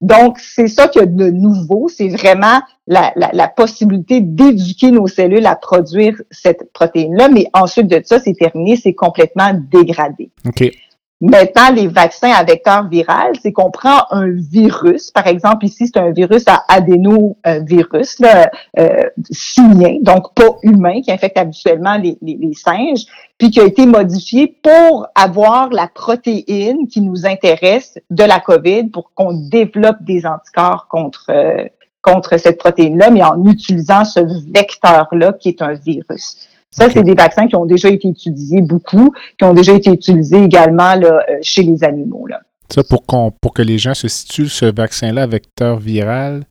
Donc, c'est ça qu'il y a de nouveau, c'est vraiment la, la, possibilité d'éduquer nos cellules à produire cette protéine-là, mais ensuite de ça, c'est terminé, c'est complètement dégradé. Okay. Maintenant, les vaccins à vecteur viral, c'est qu'on prend un virus, par exemple ici, c'est un virus à adénovirus là, euh, simien, donc pas humain, qui infecte habituellement les, singes, puis qui a été modifié pour avoir la protéine qui nous intéresse de la COVID pour qu'on développe des anticorps contre euh, contre cette protéine-là, mais en utilisant ce vecteur-là qui est un virus. Ça, c'est des vaccins qui ont déjà été utilisés beaucoup, qui ont déjà été utilisés également là, euh, chez les animaux. Là. Ça, pour, qu'on, pour que les gens se situent, ce vaccin-là, vecteur viral,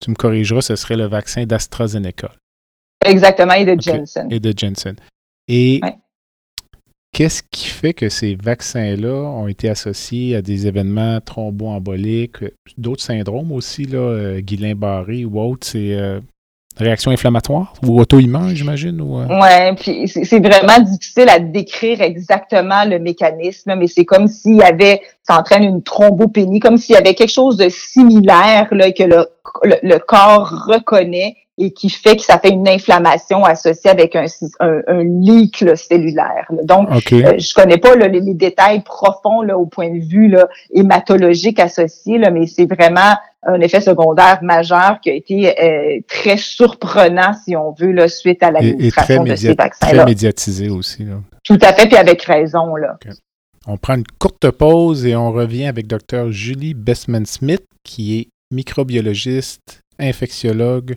tu me corrigeras, ce serait le vaccin d'AstraZeneca. Exactement, et de Jensen. Et de Jensen. Et qu'est-ce qui fait que ces vaccins-là ont été associés à des événements thromboemboliques, d'autres syndromes aussi, là, euh, Guillain-Barré ou autres? C'est, euh, réaction inflammatoire ou auto-immune, j'imagine? Ou, euh? Ouais, puis c'est vraiment difficile à décrire exactement le mécanisme, mais c'est comme s'il y avait, ça entraîne une thrombopénie, comme s'il y avait quelque chose de similaire là, que le, le, corps reconnaît et qui fait que ça fait une inflammation associée avec un, un, un leak cellulaire. Donc, euh, je connais pas les, détails profonds là, au point de vue là, hématologique associé, là, mais c'est vraiment un effet secondaire majeur qui a été euh, très surprenant, si on veut, là, suite à l'administration de ces vaccins-là. Très médiatisé aussi. Là. Tout à fait, puis avec raison. Là. On prend une courte pause et on revient avec Dr. Julie Bestman-Smith, qui est microbiologiste, infectiologue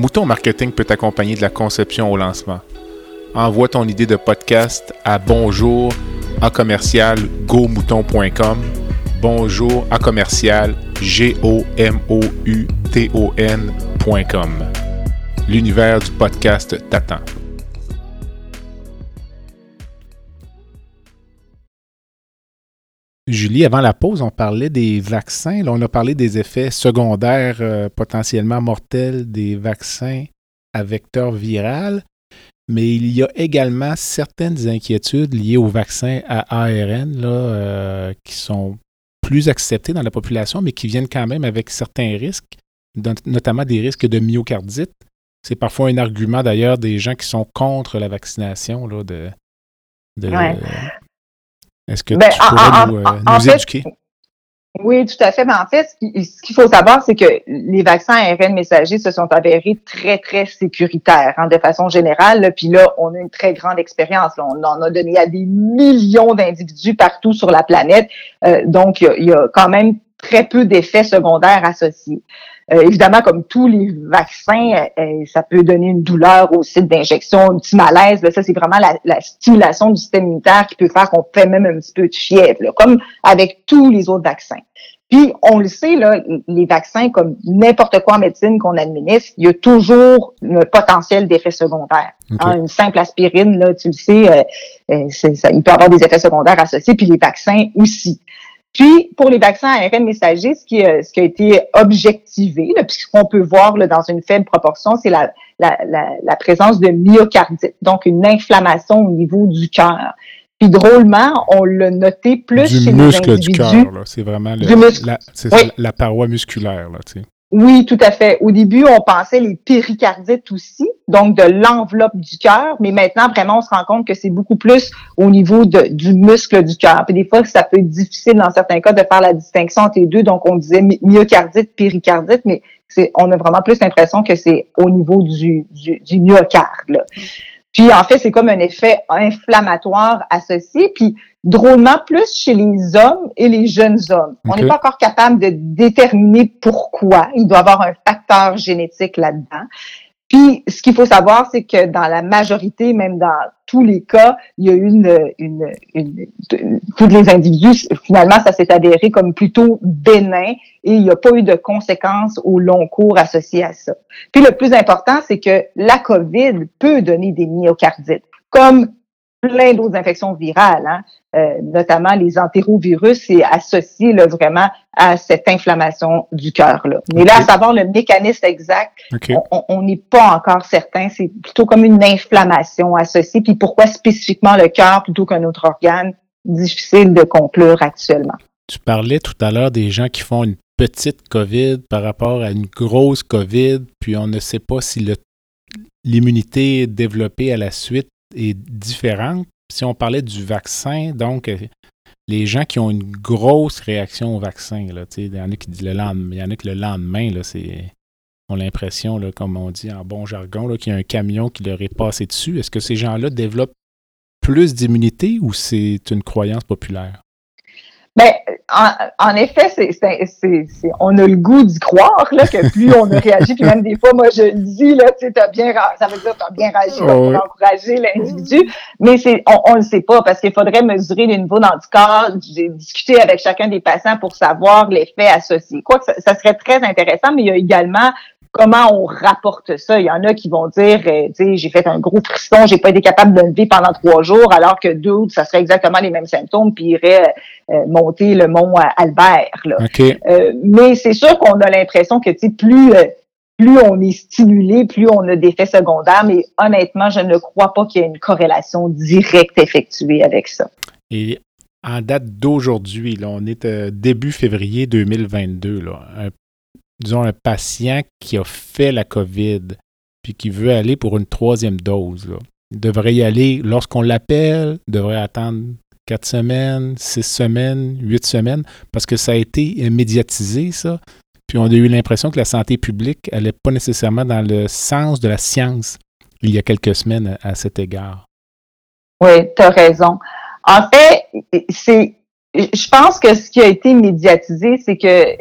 Mouton Marketing peut t'accompagner de la conception au lancement envoie ton idée de podcast à bonjour à commercial Bonjour à commercial g o m o u t o n.com. L'univers du podcast t'attend. Julie, avant la pause, on parlait des vaccins. On a parlé des effets secondaires euh, potentiellement mortels des vaccins à vecteur viral mais il y a également certaines inquiétudes liées aux vaccins à ARN euh, qui sont plus acceptés dans la population, mais qui viennent quand même avec certains risques, notamment des risques de myocardite. C'est parfois un argument d'ailleurs des gens qui sont contre la vaccination. De, Est-ce que ben, tu pourrais nous, euh, éduquer? Oui, tout à fait. Mais en fait, ce qu'il faut savoir, c'est que les vaccins ARN messagers se sont avérés très, très sécuritaires hein, de façon générale. Puis là, on a une très grande expérience. On en a donné à des millions d'individus partout sur la planète. Euh, donc, il y, a, quand même très peu d'effets secondaires associés. Euh, évidemment, comme tous les vaccins, euh, ça peut donner une douleur au site d'injection, un petit malaise. ça, c'est vraiment la, stimulation du système immunitaire qui peut faire qu'on fait même un petit peu de fièvre, comme avec tous les autres vaccins. Puis, on le sait, là, les vaccins, comme n'importe quoi en médecine qu'on administre, il y a toujours le potentiel d'effets secondaires. Hein, une simple aspirine, là, tu le sais, euh, ça, il peut avoir des effets secondaires associés, puis les vaccins aussi. Puis, pour les vaccins ARN messagers, ce qui, euh, ce qui a été objectivé, puisqu'on peut voir là, dans une faible proportion, c'est la, la, la, présence de myocardite, donc une inflammation au niveau du cœur. Puis drôlement, on l'a noté plus du chez muscle les du cœur, c'est vraiment la, la, paroi musculaire. Là, tu sais. Oui, tout à fait. Au début, on pensait les péricardites aussi, donc de l'enveloppe du cœur, mais maintenant, vraiment, on se rend compte que c'est beaucoup plus au niveau du muscle du cœur. Puis des fois, ça peut être difficile dans certains cas de faire la distinction entre les deux, donc on disait myocardite, péricardite, mais on a vraiment plus l'impression que c'est au niveau du, du, du myocarde. Puis en fait, c'est comme un effet inflammatoire associé, puis drôlement plus chez les hommes et les jeunes hommes. On n'est pas encore capable de déterminer pourquoi. Il doit y avoir un facteur génétique là-dedans. Puis, ce qu'il faut savoir, c'est que dans la majorité, même dans tous les cas, il y a une, une, une, tous les individus, finalement, ça s'est avéré comme plutôt bénin et il n'y a pas eu de conséquences au long cours associées à ça. Puis, le plus important, c'est que la COVID peut donner des myocardites, comme plein d'autres infections virales, hein, euh, notamment les entérovirus, c'est associé là, vraiment à cette inflammation du cœur. Là. Mais là, à savoir le mécanisme exact, on n'est pas encore certain. C'est plutôt comme une inflammation associée. Puis pourquoi spécifiquement le cœur plutôt qu'un autre organe? Difficile de conclure actuellement. Tu parlais tout à l'heure des gens qui font une petite COVID par rapport à une grosse COVID, puis on ne sait pas si l'immunité développée à la suite est différente. Si on parlait du vaccin, donc euh, les gens qui ont une grosse réaction au vaccin, il y en a qui le lendemain, a ont l'impression, comme on dit en bon jargon, qu'il y a un camion qui leur est passé dessus. Est-ce que ces gens-là développent plus d'immunité ou c'est une croyance populaire? Ben, en, effet, c'est, on a le goût d'y croire là, que plus on a réagi, puis même des fois, moi je le dis, là, tu sais, bien, ça veut dire que tu as bien réagi pour encourager l'individu, mais c'est, on, ne le sait pas parce qu'il faudrait mesurer le niveau d'anticorps. J'ai discuté avec chacun des patients pour savoir l'effet associé. Quoi que ça, ça, serait très intéressant, mais il y a également comment on rapporte ça? Il y en a qui vont dire, euh, tu sais, j'ai fait un gros frisson, j'ai pas été capable de lever pendant trois jours, alors que d'autres, ça serait exactement les mêmes symptômes, puis iraient euh, monter le mont Albert. Là. Euh, mais c'est sûr qu'on a l'impression que, tu sais, plus plus on est stimulé, plus on a d'effets secondaires, mais honnêtement, je ne crois pas qu'il y ait une corrélation directe effectuée avec ça. Et en date d'aujourd'hui, là, on est début février 2022, là, disons, un patient qui a fait la COVID puis qui veut aller pour une troisième dose, il devrait y aller lorsqu'on l'appelle, devrait attendre quatre semaines, six semaines, huit semaines, parce que ça a été médiatisé, ça. Puis on a eu l'impression que la santé publique n'allait pas nécessairement dans le sens de la science il y a quelques semaines à cet égard. Oui, tu as raison. En fait, c'est je pense que ce qui a été médiatisé, c'est que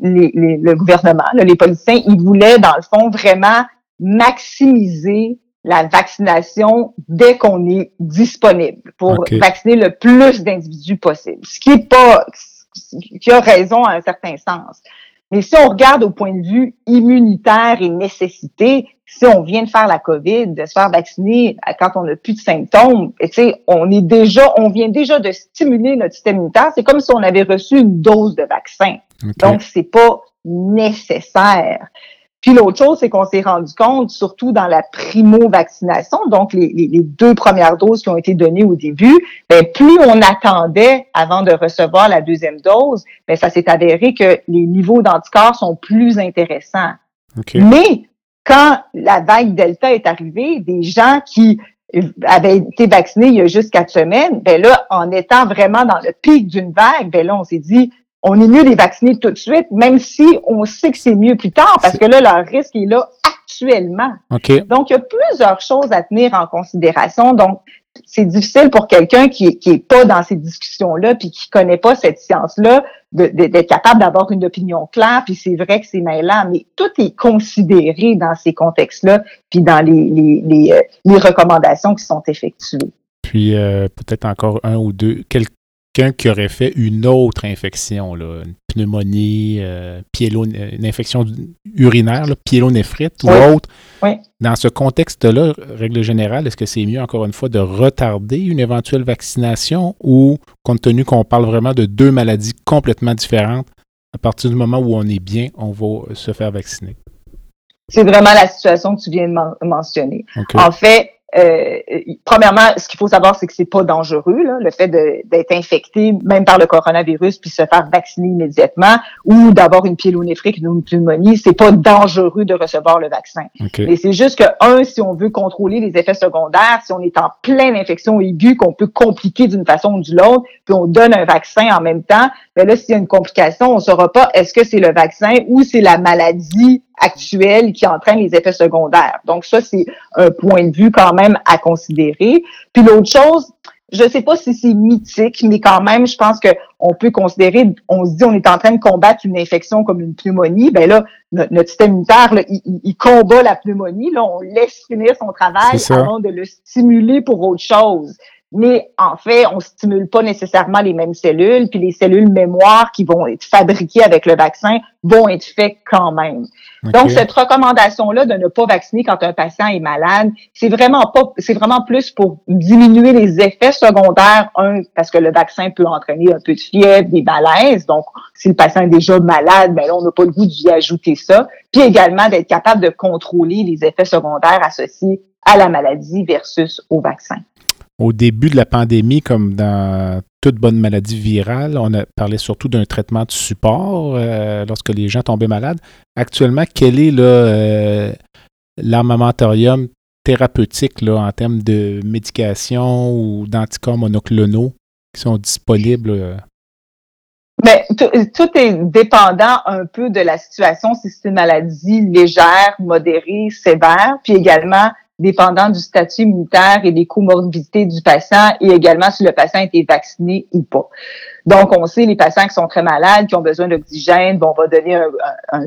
le gouvernement, les politiciens, ils voulaient, dans le fond, vraiment maximiser la vaccination dès qu'on est disponible pour vacciner le plus d'individus possible. Ce qui est pas, qui a raison à un certain sens. Mais si on regarde au point de vue immunitaire et nécessité, si on vient de faire la COVID, de se faire vacciner quand on n'a plus de symptômes, tu sais, on est déjà, on vient déjà de stimuler notre système immunitaire. C'est comme si on avait reçu une dose de vaccin. Donc, c'est pas nécessaire. Puis l'autre chose, c'est qu'on s'est rendu compte, surtout dans la primo-vaccination, donc les, deux premières doses qui ont été données au début, ben, plus on attendait avant de recevoir la deuxième dose, ben, ça s'est avéré que les niveaux d'anticorps sont plus intéressants. Mais quand la vague Delta est arrivée, des gens qui avaient été vaccinés il y a juste quatre semaines, ben là, en étant vraiment dans le pic d'une vague, ben là, on s'est dit, on est mieux de les vacciner tout de suite, même si on sait que c'est mieux plus tard, parce que là, leur risque est là actuellement. Donc, il y a plusieurs choses à tenir en considération. Donc, c'est difficile pour quelqu'un qui, qui est pas dans ces discussions-là, puis qui connaît pas cette science-là, d'être capable d'avoir une opinion claire. Puis c'est vrai que c'est mêlant, mais tout est considéré dans ces contextes-là, puis dans les, les, les, euh, les, recommandations qui sont effectuées. Puis euh, peut-être encore un ou deux, quelques qui aurait fait une autre infection, une pneumonie, euh, une infection urinaire, là, pyélonéphrite ou autre. Dans ce contexte-là, règle générale, est-ce que c'est mieux, encore une fois, de retarder une éventuelle vaccination ou, compte tenu qu'on parle vraiment de deux maladies complètement différentes, à partir du moment où on est bien, on va se faire vacciner? C'est vraiment la situation que tu viens de mentionner. En fait, euh, premièrement, ce qu'il faut savoir, c'est que c'est pas dangereux, là, le fait d'être infecté, même par le coronavirus, puis se faire vacciner immédiatement, ou d'avoir une pyélonéphrite ou une pneumonie, c'est pas dangereux de recevoir le vaccin. Mais c'est juste que, un, si on veut contrôler les effets secondaires, si on est en pleine infection aiguë, qu'on peut compliquer d'une façon ou d'une autre, puis on donne un vaccin en même temps, ben là, s'il y a une complication, on ne saura pas est-ce que c'est le vaccin ou c'est la maladie actuelle qui entraîne les effets secondaires. Donc ça, c'est un point de vue quand même à considérer. Puis l'autre chose, je ne sais pas si c'est mythique, mais quand même, je pense que on peut considérer, on se dit, on est en train de combattre une infection comme une pneumonie. Ben là, notre, système immunitaire, il, combat la pneumonie. Là, on laisse finir son travail avant de le stimuler pour autre chose mais en fait, on stimule pas nécessairement les mêmes cellules, puis les cellules mémoire qui vont être fabriquées avec le vaccin vont être faites quand même. Donc, cette recommandation-là de ne pas vacciner quand un patient est malade, c'est vraiment pas, c'est vraiment plus pour diminuer les effets secondaires, un, parce que le vaccin peut entraîner un peu de fièvre, des malaises, donc si le patient est déjà malade, ben là, on n'a pas le goût d'y ajouter ça, puis également d'être capable de contrôler les effets secondaires associés à la maladie versus au vaccin au début de la pandémie, comme dans toute bonne maladie virale, on a parlé surtout d'un traitement de support euh, lorsque les gens tombaient malades. Actuellement, quel est euh, l'armamentarium thérapeutique en termes de médication ou d'anticorps monoclonaux qui sont disponibles? Euh? Mais tout est dépendant un peu de la situation, si c'est une maladie légère, modérée, sévère, puis également dépendant du statut immunitaire et des comorbidités du patient et également si le patient a été vacciné ou pas. Donc, on sait les patients qui sont très malades, qui ont besoin d'oxygène, bon, on va donner un,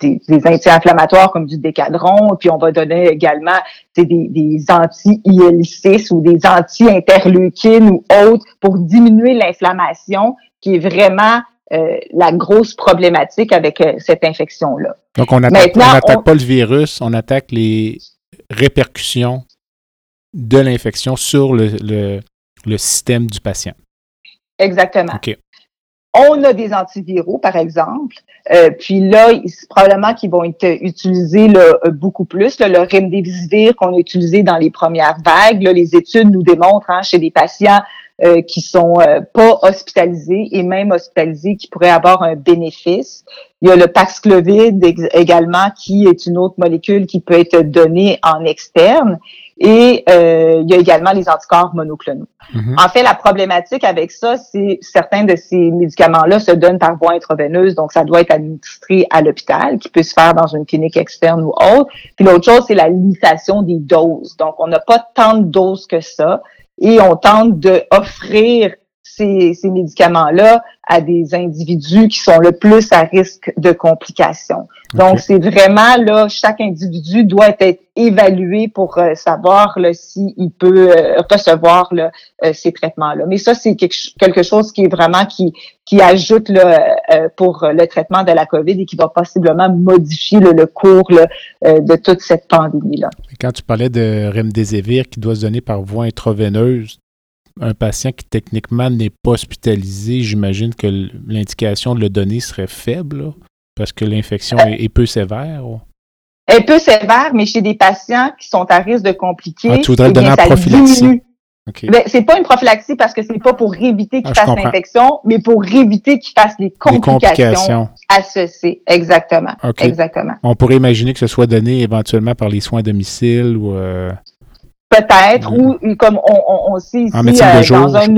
des, anti-inflammatoires comme du décadron, puis on va donner également des, des anti-IL6 ou des anti-interleukines ou autres pour diminuer l'inflammation qui est vraiment euh, la grosse problématique avec euh, cette infection-là. Donc, on n'attaque pas le virus, on attaque les, répercussions de l'infection sur le, le, système du patient. Exactement. On a des antiviraux, par exemple. Euh, puis là, probablement qu'ils vont être utilisés beaucoup plus. le remdesivir qu'on a utilisé dans les premières vagues, les études nous démontrent hein, chez des patients euh, qui sont euh, pas hospitalisés et même hospitalisés qui pourraient avoir un bénéfice. Il y a le Paxlovid également qui est une autre molécule qui peut être donnée en externe. Et euh, il y a également les anticorps monoclonaux. Mm-hmm. En fait, la problématique avec ça, c'est certains de ces médicaments-là se donnent par voie intraveineuse, donc ça doit être administré à l'hôpital, qui peut se faire dans une clinique externe ou autre. Puis l'autre chose, c'est la limitation des doses. Donc, on n'a pas tant de doses que ça et on tente d'offrir ces, ces médicaments-là à des individus qui sont le plus à risque de complications. Donc, c'est vraiment là, chaque individu doit être évalué pour euh, savoir s'il peut euh, recevoir là, euh, ces traitements-là. Mais ça, c'est quelque, chose qui est vraiment qui, qui ajoute là, pour le traitement de la COVID et qui va possiblement modifier le cours de toute cette pandémie-là. Quand tu parlais de remdesivir qui doit se donner par voie intraveineuse, un patient qui techniquement n'est pas hospitalisé, j'imagine que l'indication de le donner serait faible parce que l'infection est, peu sévère. Elle est peu sévère, mais chez des patients qui sont à risque de compliquer. Ah, tu voudrais le donner en prophylaxie. Ben, c'est pas une prophylaxie parce que c'est pas pour éviter qu'il ah, fasse l'infection, mais pour éviter qu'il fasse les complications, associées. Exactement. Exactement. On pourrait imaginer que ce soit donné éventuellement par les soins à domicile ou. Euh, Peut-être, ou comme on, on, sait ici, euh, dans un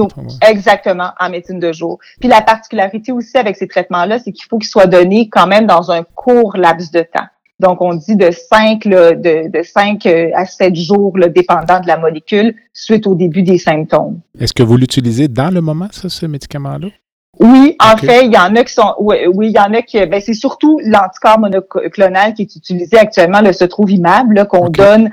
exactement, en médecine de jour. Puis la particularité aussi avec ces traitements-là, c'est qu'il faut qu'ils soient donnés quand même dans un court laps de temps. Donc, on dit de 5, de, de 5 euh, à 7 jours, là, dépendant de la molécule, suite au début des symptômes. Est-ce que vous l'utilisez dans le moment, ça, ce médicament-là? Oui, en fait, il y en a qui sont, oui, oui il y en a qui, ben, c'est surtout l'anticorps monoclonal qui est utilisé actuellement, le Sotrovimab, là, qu'on donne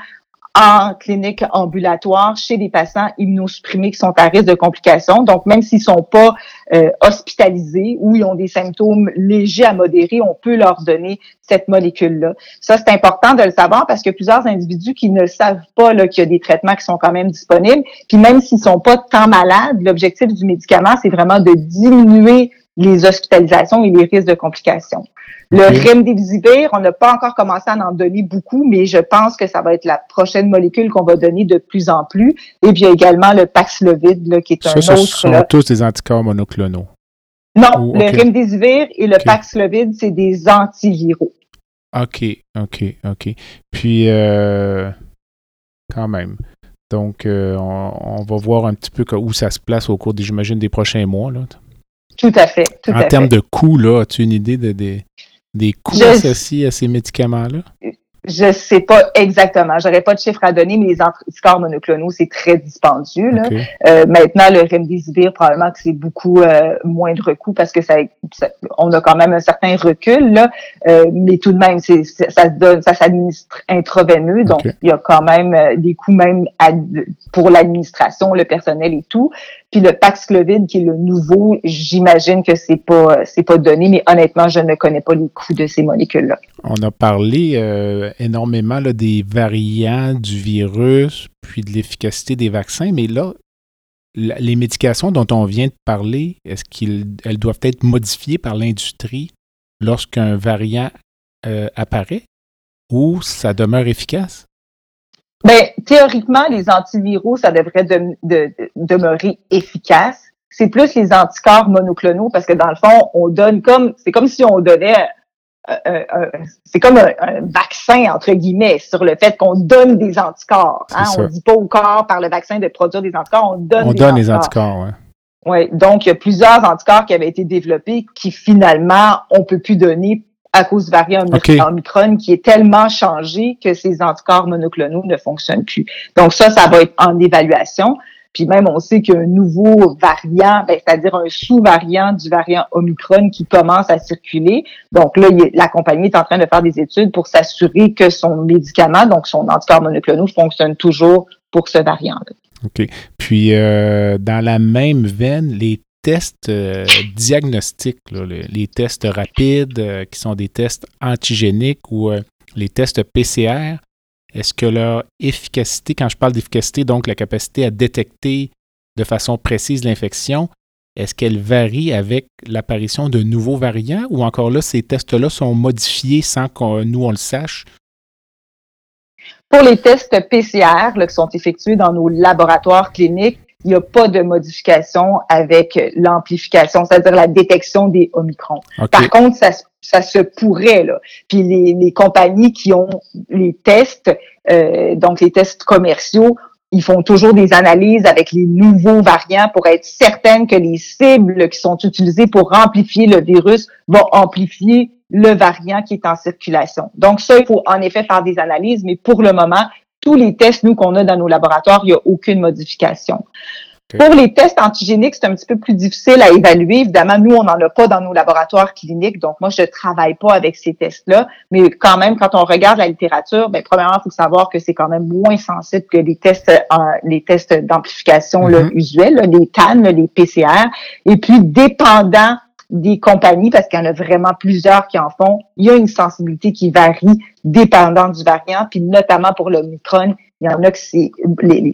en clinique ambulatoire chez des patients immunosupprimés qui sont à risque de complications. Donc, même s'ils sont pas euh, hospitalisés ou ils ont des symptômes légers à modérés, on peut leur donner cette molécule-là. Ça, c'est important de le savoir parce que plusieurs individus qui ne savent pas qu'il y a des traitements qui sont quand même disponibles. Puis même s'ils sont pas tant malades, l'objectif du médicament, c'est vraiment de diminuer les hospitalisations et les risques de complications. Le remdesivir, on n'a pas encore commencé à en donner beaucoup, mais je pense que ça va être la prochaine molécule qu'on va donner de plus en plus. Et puis il y a également le Paxlovid, là, qui est un ça, autre. Ce sont tous des anticorps monoclonaux. Non, le remdesivir et le Paxlovid, c'est des antiviraux. OK, OK, OK. Puis, euh, quand même. Donc, euh, on, va voir un petit peu où ça se place au cours, j'imagine, des prochains mois. Là. Tout à fait. Tout en termes de coûts, là, as-tu une idée de, des coûts associés à ces médicaments-là? Je sais pas exactement. J'aurais pas de chiffre à donner, mais les anticorps monoclonaux, c'est très dispendieux. Là. Euh, maintenant, le remdesivir, probablement que c'est beaucoup euh, moindre coût parce que ça, on a quand même un certain recul, là. Euh, mais tout de même, c'est, ça se donne, ça s'administre intraveineux, donc il y a quand même euh, des coûts même pour l'administration, le personnel et tout. Puis le Paxlovid, qui est le nouveau, j'imagine que c'est pas c'est pas donné, mais honnêtement, je ne connais pas les coûts de ces molécules-là. On a parlé euh, énormément des variants du virus, puis de l'efficacité des vaccins, mais là, les médications dont on vient de parler, est-ce qu'elles doivent être modifiées par l'industrie lorsqu'un variant euh, apparaît ou ça demeure efficace? Ben, théoriquement, les antiviraux, ça devrait demeurer efficace. C'est plus les anticorps monoclonaux parce que dans le fond, on donne comme, c'est comme si on donnait, euh, euh, euh, c'est comme un, vaccin entre guillemets sur le fait qu'on donne des anticorps. Hein? On dit pas au corps par le vaccin de produire des anticorps, on donne. On donne les anticorps. Ouais. Oui, donc il y a plusieurs anticorps qui avaient été développés qui finalement on peut plus donner à cause du variant Omicron qui est tellement changé que ces anticorps monoclonaux ne fonctionnent plus. Donc ça, ça va être en évaluation. Puis même, on sait qu'il y a un nouveau variant, ben, c'est-à-dire un sous-variant du variant Omicron qui commence à circuler. Donc là, la compagnie est en train de faire des études pour s'assurer que son médicament, donc son anticorps monoclonaux, fonctionne toujours pour ce variant-là. OK. Puis, euh, dans la même veine, les tests euh, diagnostiques, les, tests rapides, euh, qui sont des tests antigéniques ou euh, les tests PCR, est-ce que leur efficacité, quand je parle d'efficacité, donc la capacité à détecter de façon précise l'infection, est-ce qu'elle varie avec l'apparition de nouveaux variants ou encore là, ces tests-là sont modifiés sans que nous, on le sache? Pour les tests PCR qui sont effectués dans nos laboratoires cliniques, il n'y a pas de modification avec l'amplification, c'est-à-dire la détection des Omicrons. Par contre, ça, ça se pourrait, là. Puis les, les compagnies qui ont les tests, euh, donc les tests commerciaux, ils font toujours des analyses avec les nouveaux variants pour être certaines que les cibles qui sont utilisées pour amplifier le virus vont amplifier le variant qui est en circulation. Donc ça, il faut en effet faire des analyses, mais pour le moment, tous les tests, nous, qu'on a dans nos laboratoires, il n'y a aucune modification. Pour les tests antigéniques, c'est un petit peu plus difficile à évaluer. Évidemment, nous, on n'en a pas dans nos laboratoires cliniques, donc moi, je ne travaille pas avec ces tests-là. Mais quand même, quand on regarde la littérature, ben, premièrement, il faut savoir que c'est quand même moins sensible que les tests, euh, les tests d'amplification mm-hmm. usuels, les TAN, les PCR. Et puis, dépendant des compagnies, parce qu'il y en a vraiment plusieurs qui en font, il y a une sensibilité qui varie dépendant du variant, puis notamment pour le Micron, il y en a que c'est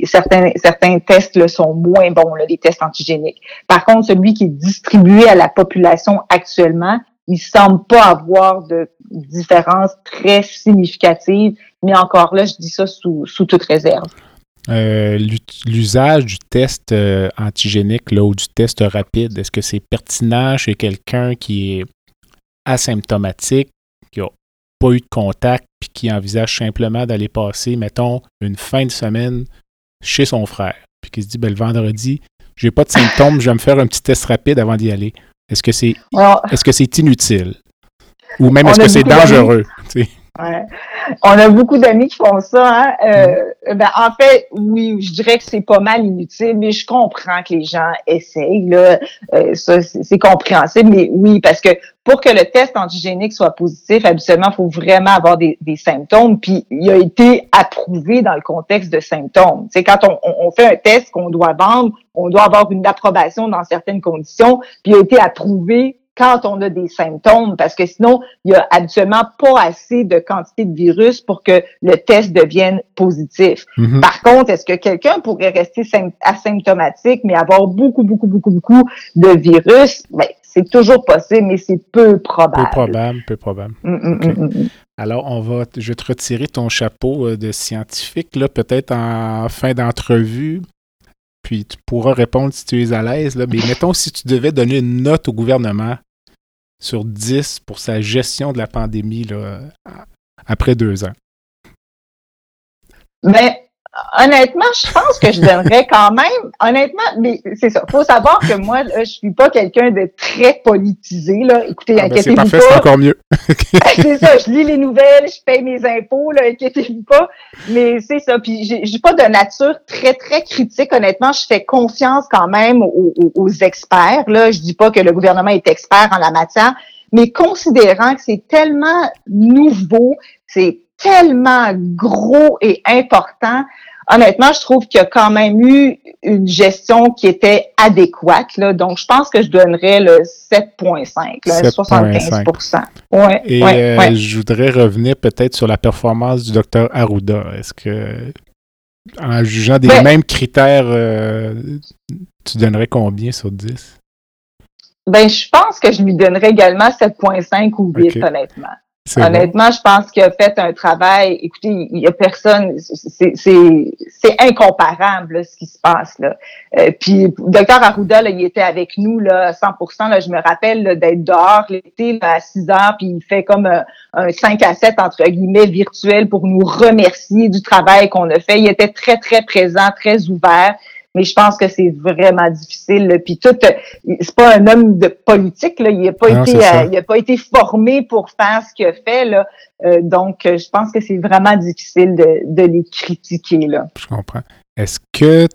certains tests là, sont moins bons, là, les tests antigéniques. Par contre, celui qui est distribué à la population actuellement, il semble pas avoir de différence très significative, mais encore là, je dis ça sous, sous toute réserve. Euh, l'usage du test euh, antigénique là, ou du test rapide, est-ce que c'est pertinent chez quelqu'un qui est asymptomatique, qui n'a pas eu de contact, puis qui envisage simplement d'aller passer, mettons, une fin de semaine chez son frère, puis qui se dit, ben, le vendredi, j'ai pas de symptômes, je vais me faire un petit test rapide avant d'y aller. Est-ce que c'est est-ce que c'est inutile? Ou même est-ce que c'est dangereux? Ouais. On a beaucoup d'amis qui font ça. Hein? Euh, ben, en fait, oui, je dirais que c'est pas mal inutile, mais je comprends que les gens essayent. Là. Euh, ça, c'est compréhensible, mais oui, parce que pour que le test antigénique soit positif, habituellement, il faut vraiment avoir des, des, symptômes, puis il a été approuvé dans le contexte de symptômes. C'est quand on, on, fait un test qu'on doit vendre, on doit avoir une approbation dans certaines conditions, puis il a été approuvé quand on a des symptômes, parce que sinon, il y a habituellement pas assez de quantité de virus pour que le test devienne positif. Mhm. Par contre, est-ce que quelqu'un pourrait rester asymptomatique, mais avoir beaucoup, beaucoup, beaucoup, beaucoup de virus? Ben, c'est toujours possible, mais c'est peu probable. Peu probable, peu probable. Mm, mm, mm, Alors, on va, je vais te retirer ton chapeau euh, de scientifique, peut-être en fin d'entrevue puis tu pourras répondre si tu es à l'aise. Mais mettons, si tu devais donner une note au gouvernement sur 10 pour sa gestion de la pandémie là, après deux ans. Mais honnêtement, je pense que je donnerais quand même, honnêtement, mais c'est ça. Faut savoir que moi, là, je suis pas quelqu'un de très politisé, là. Écoutez, Ah, ben, inquiétez-vous pas. c'est encore mieux. c'est ça, je lis les nouvelles, je paye mes impôts, là, inquiétez-vous pas. Mais c'est ça. Puis j'ai j'ai pas de nature très, très critique, honnêtement. Je fais confiance quand même aux, aux- aux experts. Là, je dis pas que le gouvernement est expert en la matière, mais considérant que c'est tellement nouveau, c'est tellement gros et important. Honnêtement, je trouve qu'il y a quand même eu une gestion qui était adéquate. Là. Donc, je pense que je donnerais le 7,5, là, 7,5. 75 ouais, Et ouais, euh, ouais. je voudrais revenir peut-être sur la performance du docteur Arruda. Est-ce que, en jugeant des Ben- mêmes critères, euh, tu donnerais combien sur 10? Ben, je pense que je lui donnerais également 7,5 ou 8, Ok. honnêtement. Honnêtement, je pense qu'il a fait un travail. Écoutez, il y a personne. C'est incomparable là, ce qui se passe là. Euh, puis, docteur Arruda, là, il était avec nous là, à 100 là, Je me rappelle d'être dehors l'été à 6 heures, puis il fait comme un, un 5 à 7 entre guillemets virtuel pour nous remercier du travail qu'on a fait. Il était très très présent, très ouvert. Mais je pense que c'est vraiment difficile. là. Puis tout, euh, c'est pas un homme de politique. Là. Il n'a pas Non, été, euh, il a pas été formé pour faire ce qu'il a fait. Là. Euh, donc, je pense que c'est vraiment difficile de, de les critiquer. Là. Je comprends. Est-ce que,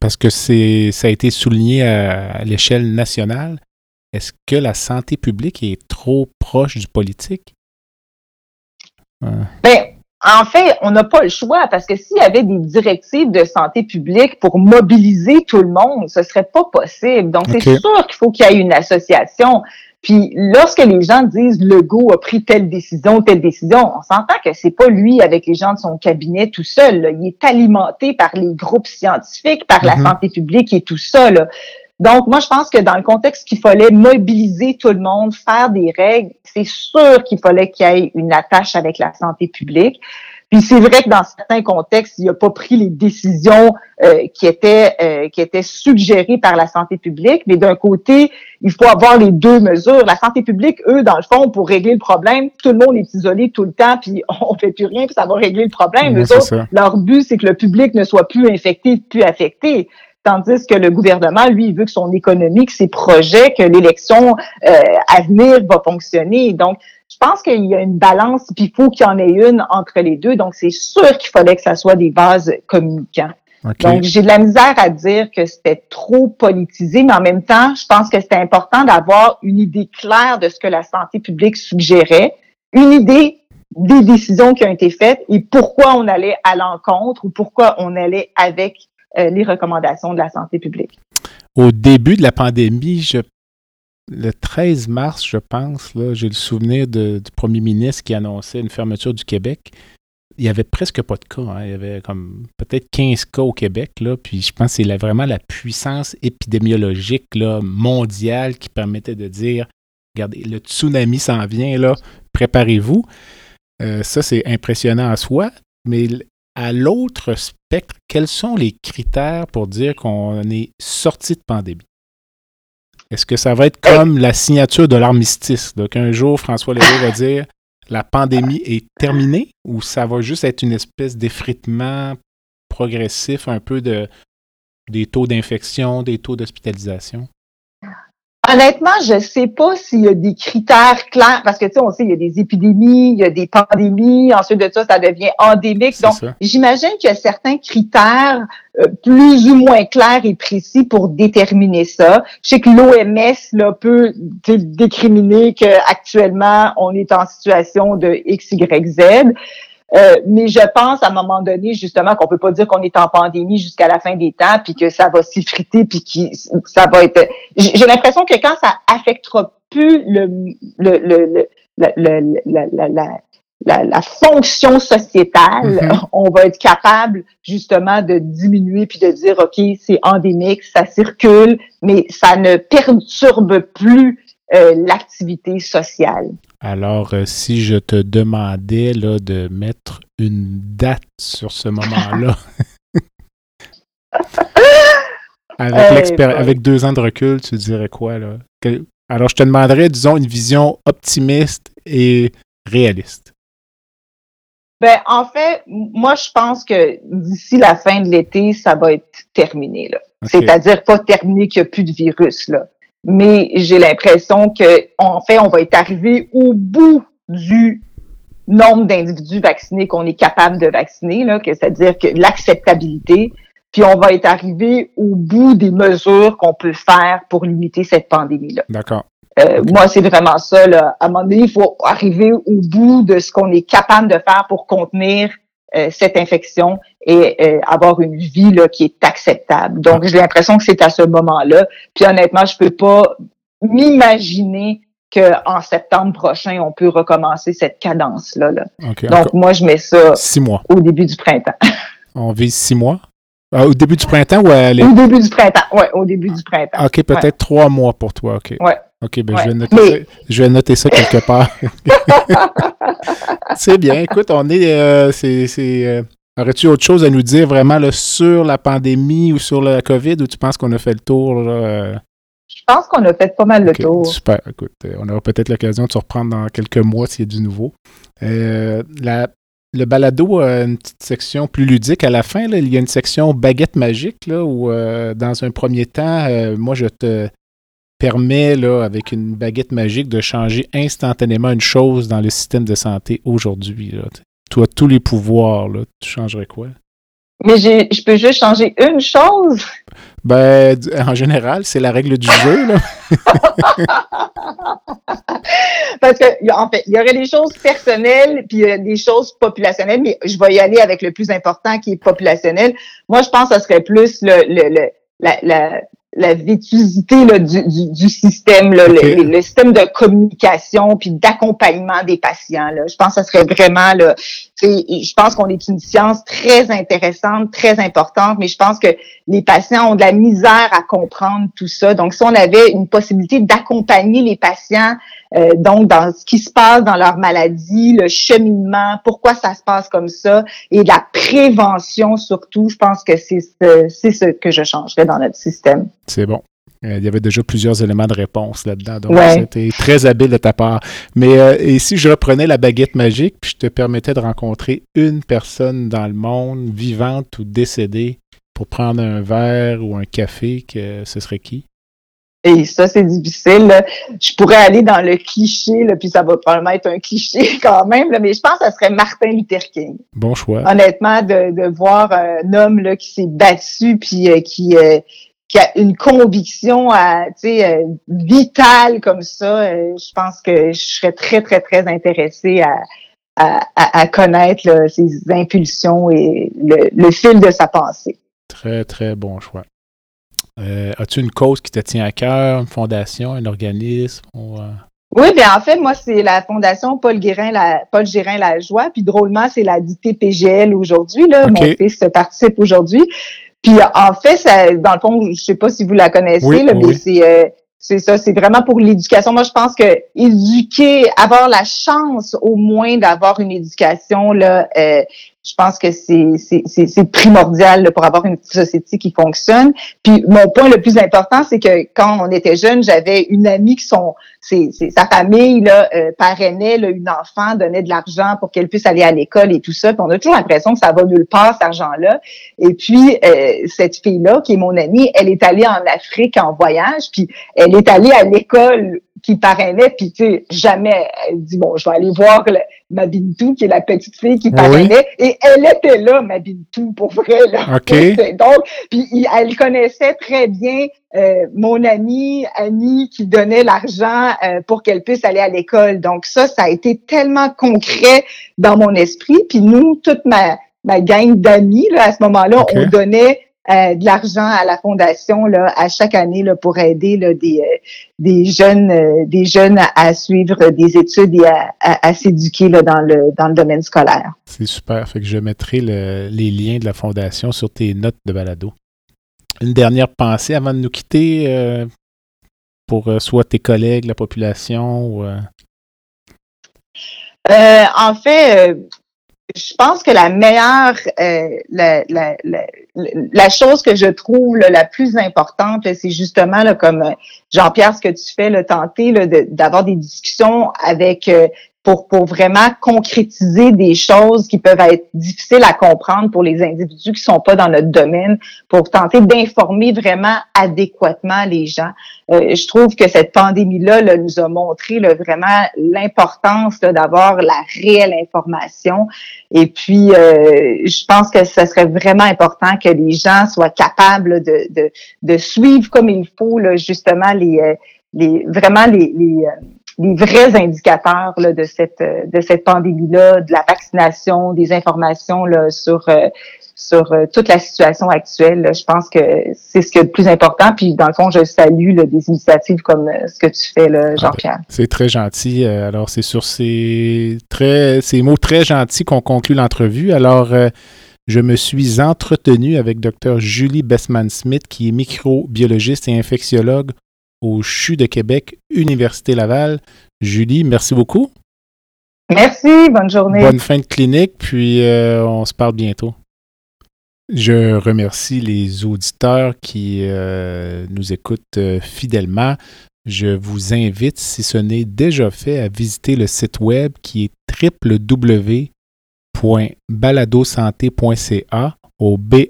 parce que c'est, ça a été souligné à, l'échelle nationale, est-ce que la santé publique est trop proche du politique? Ben, en fait, on n'a pas le choix parce que s'il y avait des directives de santé publique pour mobiliser tout le monde, ce serait pas possible. Donc, c'est sûr qu'il faut qu'il y ait une association. Puis, lorsque les gens disent Legault a pris telle décision, telle décision, on s'entend que c'est pas lui avec les gens de son cabinet tout seul. là. Il est alimenté par les groupes scientifiques, par la Mhm. santé publique et tout ça. Là. Donc, moi, je pense que dans le contexte qu'il fallait mobiliser tout le monde, faire des règles, c'est sûr qu'il fallait qu'il y ait une attache avec la santé publique. Puis c'est vrai que dans certains contextes, il n'a pas pris les décisions euh, qui étaient euh, qui étaient suggérées par la santé publique, mais d'un côté, il faut avoir les deux mesures. La santé publique, eux, dans le fond, pour régler le problème, tout le monde est isolé tout le temps, puis on fait plus rien, puis ça va régler le problème. Ouais, Eux autres, leur but, c'est que le public ne soit plus infecté, plus affecté. Tandis que le gouvernement, lui, il veut que son économie, que ses projets, que l'élection euh, à venir va fonctionner. Donc, je pense qu'il y a une balance, puis il faut qu'il y en ait une entre les deux. Donc, c'est sûr qu'il fallait que ça soit des bases communicants. OK. Donc, j'ai de la misère à dire que c'était trop politisé, mais en même temps, je pense que c'était important d'avoir une idée claire de ce que la santé publique suggérait, une idée des décisions qui ont été faites et pourquoi on allait à l'encontre ou pourquoi on allait avec les recommandations de la santé publique. Au début de la pandémie, le 13 mars, je pense, j'ai le souvenir du premier ministre qui annonçait une fermeture du Québec. Il n'y avait presque pas de cas. hein. Il y avait comme peut-être 15 cas au Québec. Là, puis je pense que c'est vraiment la puissance épidémiologique mondiale qui permettait de dire regardez, le tsunami s'en vient, là, préparez-vous. Euh, ça, c'est impressionnant en soi. Mais à l'autre spectre, quels sont les critères pour dire qu'on est sorti de pandémie? Est-ce que ça va être comme la signature de l'armistice, là, qu'un jour François Legault va dire la pandémie est terminée ou ça va juste être une espèce d'effritement progressif un peu de des taux d'infection, des taux d'hospitalisation? Honnêtement, je sais pas s'il y a des critères clairs, parce que tu sais, on sait, il y a des épidémies, il y a des pandémies, ensuite de ça, ça devient endémique. Donc, j'imagine qu'il y a certains critères euh, plus ou moins clairs et précis pour déterminer ça. Je sais que l'OMS là, peut décriminer qu'actuellement, on est en situation de X, Y, Z. Euh, mais je pense à un moment donné justement qu'on peut pas dire qu'on est en pandémie jusqu'à la fin des temps puis que ça va s'effriter puis que ça va être j'ai l'impression que quand ça affectera plus le le le, le- la, la, la, la, fonction sociétale, Mhm. on va être capable justement de diminuer puis de dire ok c'est endémique, ça circule, mais ça ne perturbe plus euh, l'activité sociale. Alors, euh, si je te demandais là, de mettre une date sur ce moment-là, avec, boy. avec deux ans de recul, tu dirais quoi? Là? Que- Alors, je te demanderais, disons, une vision optimiste et réaliste. Ben, en fait, moi, je pense que d'ici la fin de l'été, ça va être terminé. Là. C'est-à-dire pas terminé qu'il n'y a plus de virus. Là. Mais j'ai l'impression que, en fait, on va être arrivé au bout du nombre d'individus vaccinés qu'on est capable de vacciner, là, que c'est-à-dire que l'acceptabilité, puis on va être arrivé au bout des mesures qu'on peut faire pour limiter cette pandémie-là. D'accord. Euh, moi, c'est vraiment ça. Là. À un moment donné, il faut arriver au bout de ce qu'on est capable de faire pour contenir euh, cette infection et euh, avoir une vie là, qui est acceptable. Donc, j'ai l'impression que c'est à ce moment-là. Puis honnêtement, je peux pas m'imaginer qu'en septembre prochain, on peut recommencer cette cadence-là. Là. Donc, moi, je mets ça six mois. au début du printemps. on vise six mois? au début du printemps ou à Au début du printemps, oui, au début du printemps. OK, peut-être trois mois pour toi, OK. Ouais. OK, ben je, vais noter ça, je vais noter ça quelque part. c'est bien. Écoute, on est. Euh, c'est, euh, Aurais-tu autre chose à nous dire vraiment là, sur la pandémie ou sur la COVID ou tu penses qu'on a fait le tour? Euh? Je pense qu'on a fait pas mal le tour. Super. Écoute, on aura peut-être l'occasion de se reprendre dans quelques mois s'il y a du nouveau. la, le balado a une petite section plus ludique à la fin. Là. Il y a une section baguette magique là, où, dans un premier temps, moi, je te permet, là, avec une baguette magique, de changer instantanément une chose dans le système de santé aujourd'hui. Tu as tous les pouvoirs, là. tu changerais quoi? Mais je peux juste changer une chose? Ben, en général, c'est la règle du jeu, là. Parce que, en fait, il y aurait des choses personnelles, puis des choses populationnelles, mais je vais y aller avec le plus important qui est populationnel. Moi, je pense que ce serait plus le, le, la, la vétusité là, du, du, du, système, là, le, système de communication puis d'accompagnement des patients. Là. Je pense que ça serait vraiment là, je pense qu'on est une science très intéressante, très importante, mais je pense que les patients ont de la misère à comprendre tout ça. Donc, si on avait une possibilité d'accompagner les patients euh, donc dans ce qui se passe dans leur maladie, le cheminement, pourquoi ça se passe comme ça, et la prévention surtout, je pense que c'est ce, ce que je changerais dans notre système. C'est bon. Euh, il y avait déjà plusieurs éléments de réponse là-dedans. Donc, c'était très habile de ta part. Mais euh, et si je reprenais la baguette magique, puis je te permettais de rencontrer une personne dans le monde, vivante ou décédée, pour prendre un verre ou un café, que ce serait qui? Et ça, c'est difficile. Je pourrais aller dans le cliché, là, puis ça va probablement être un cliché quand même, là, mais je pense que ça serait Martin Luther King. Bon choix. Honnêtement, de, de voir un homme là, qui s'est battu, puis euh, qui, euh, qui a une conviction à, euh, vitale comme ça, je pense que je serais très, très, très intéressée à, à, à connaître ses impulsions et le, le fil de sa pensée. Très, très bon choix. Euh, as-tu une cause qui te tient à cœur, une fondation, un organisme? Euh? Oui, bien en fait, moi, c'est la Fondation Paul Guérin, la, Paul Gérin La Joie. Puis drôlement, c'est la dictée PGL aujourd'hui. Là. Mon fils participe aujourd'hui. Puis en fait, ça, dans le fond, je sais pas si vous la connaissez, là, mais c'est euh, c'est ça, c'est vraiment pour l'éducation. Moi, je pense que éduquer, avoir la chance au moins d'avoir une éducation là, euh, je pense que c'est primordial pour avoir une société qui fonctionne. Puis mon point le plus important, c'est que quand on était jeune, j'avais une amie qui son c'est sa famille là euh, parrainait là, une enfant, donnait de l'argent pour qu'elle puisse aller à l'école et tout ça. Puis on a toujours l'impression que ça va nulle part cet argent-là. Et puis euh, cette fille-là, qui est mon amie, elle est allée en Afrique en voyage, puis elle est allée à l'école qui parrainait, puis tu sais, jamais elle dit bon, je vais aller voir ma Bintou, qui est la petite fille qui parrainait, et elle était là, ma Bintou, pour vrai là. Donc, puis elle connaissait très bien euh, mon amie Annie qui donnait l'argent euh, pour qu'elle puisse aller à l'école. Donc ça, ça a été tellement concret dans mon esprit. Puis nous, toute ma ma gang d'amis là à ce moment-là, on donnait euh, de l'argent à la fondation là, à chaque année là, pour aider là, des, euh, des jeunes euh, des jeunes à, suivre des études et à, à, s'éduquer là, dans, le, dans le domaine scolaire. C'est super. Fait que je mettrai les liens de la fondation sur tes notes de balado. Une dernière pensée avant de nous quitter pour soit tes collègues, la population ou en fait, je pense que la meilleure, euh, la, la, la, chose que je trouve la plus importante, c'est justement comme euh, Jean-Pierre, ce que tu fais, le tenter d'avoir des discussions avec euh, pour, pour vraiment concrétiser des choses qui peuvent être difficiles à comprendre pour les individus qui sont pas dans notre domaine, pour tenter d'informer vraiment adéquatement les gens. Euh, je trouve que cette pandémie-là nous a montré là, vraiment l'importance d'avoir la réelle information. Et puis, euh, je pense que ce serait vraiment important que les gens soient capables de, de, de suivre comme il faut là, justement les, euh, les vraiment les, les les vrais indicateurs là, de cette de cette pandémie-là, de la vaccination, des informations là, sur euh, sur euh, toute la situation actuelle. Je pense que c'est ce qui est le plus important. Puis dans le fond, je salue des initiatives comme euh, ce que tu fais, là, Jean-Pierre. c'est très gentil. Alors c'est sur ces très ces mots très gentils qu'on conclut l'entrevue. Alors je me suis entretenu avec Dr. Julie Bessman-Smith, qui est microbiologiste et infectiologue au CHU de Québec, Université Laval. Julie, merci beaucoup. Merci, bonne journée. Bonne fin de clinique, puis euh, on se parle bientôt. Je remercie les auditeurs qui euh, nous écoutent euh, fidèlement. Je vous invite, si ce n'est déjà fait, à visiter le site web qui est www.baladosanté.ca au b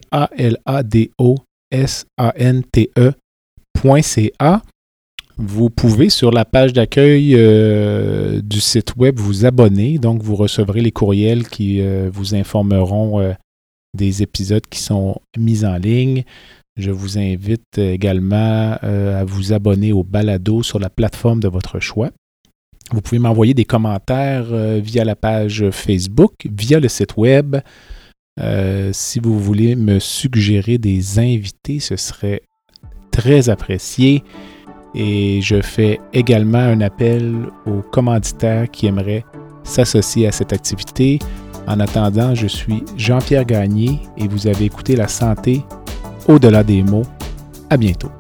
Vous pouvez sur la page d'accueil euh, du site web vous abonner, donc vous recevrez les courriels qui euh, vous informeront euh, des épisodes qui sont mis en ligne. Je vous invite également à vous abonner au balado sur la plateforme de votre choix. Vous pouvez m'envoyer des commentaires via la page Facebook, via le site web. si vous voulez me suggérer des invités, ce serait très apprécié. Et je fais également un appel aux commanditaires qui aimeraient s'associer à cette activité. En attendant, je suis Jean-Pierre Gagné et vous avez écouté La santé au-delà des mots. À bientôt.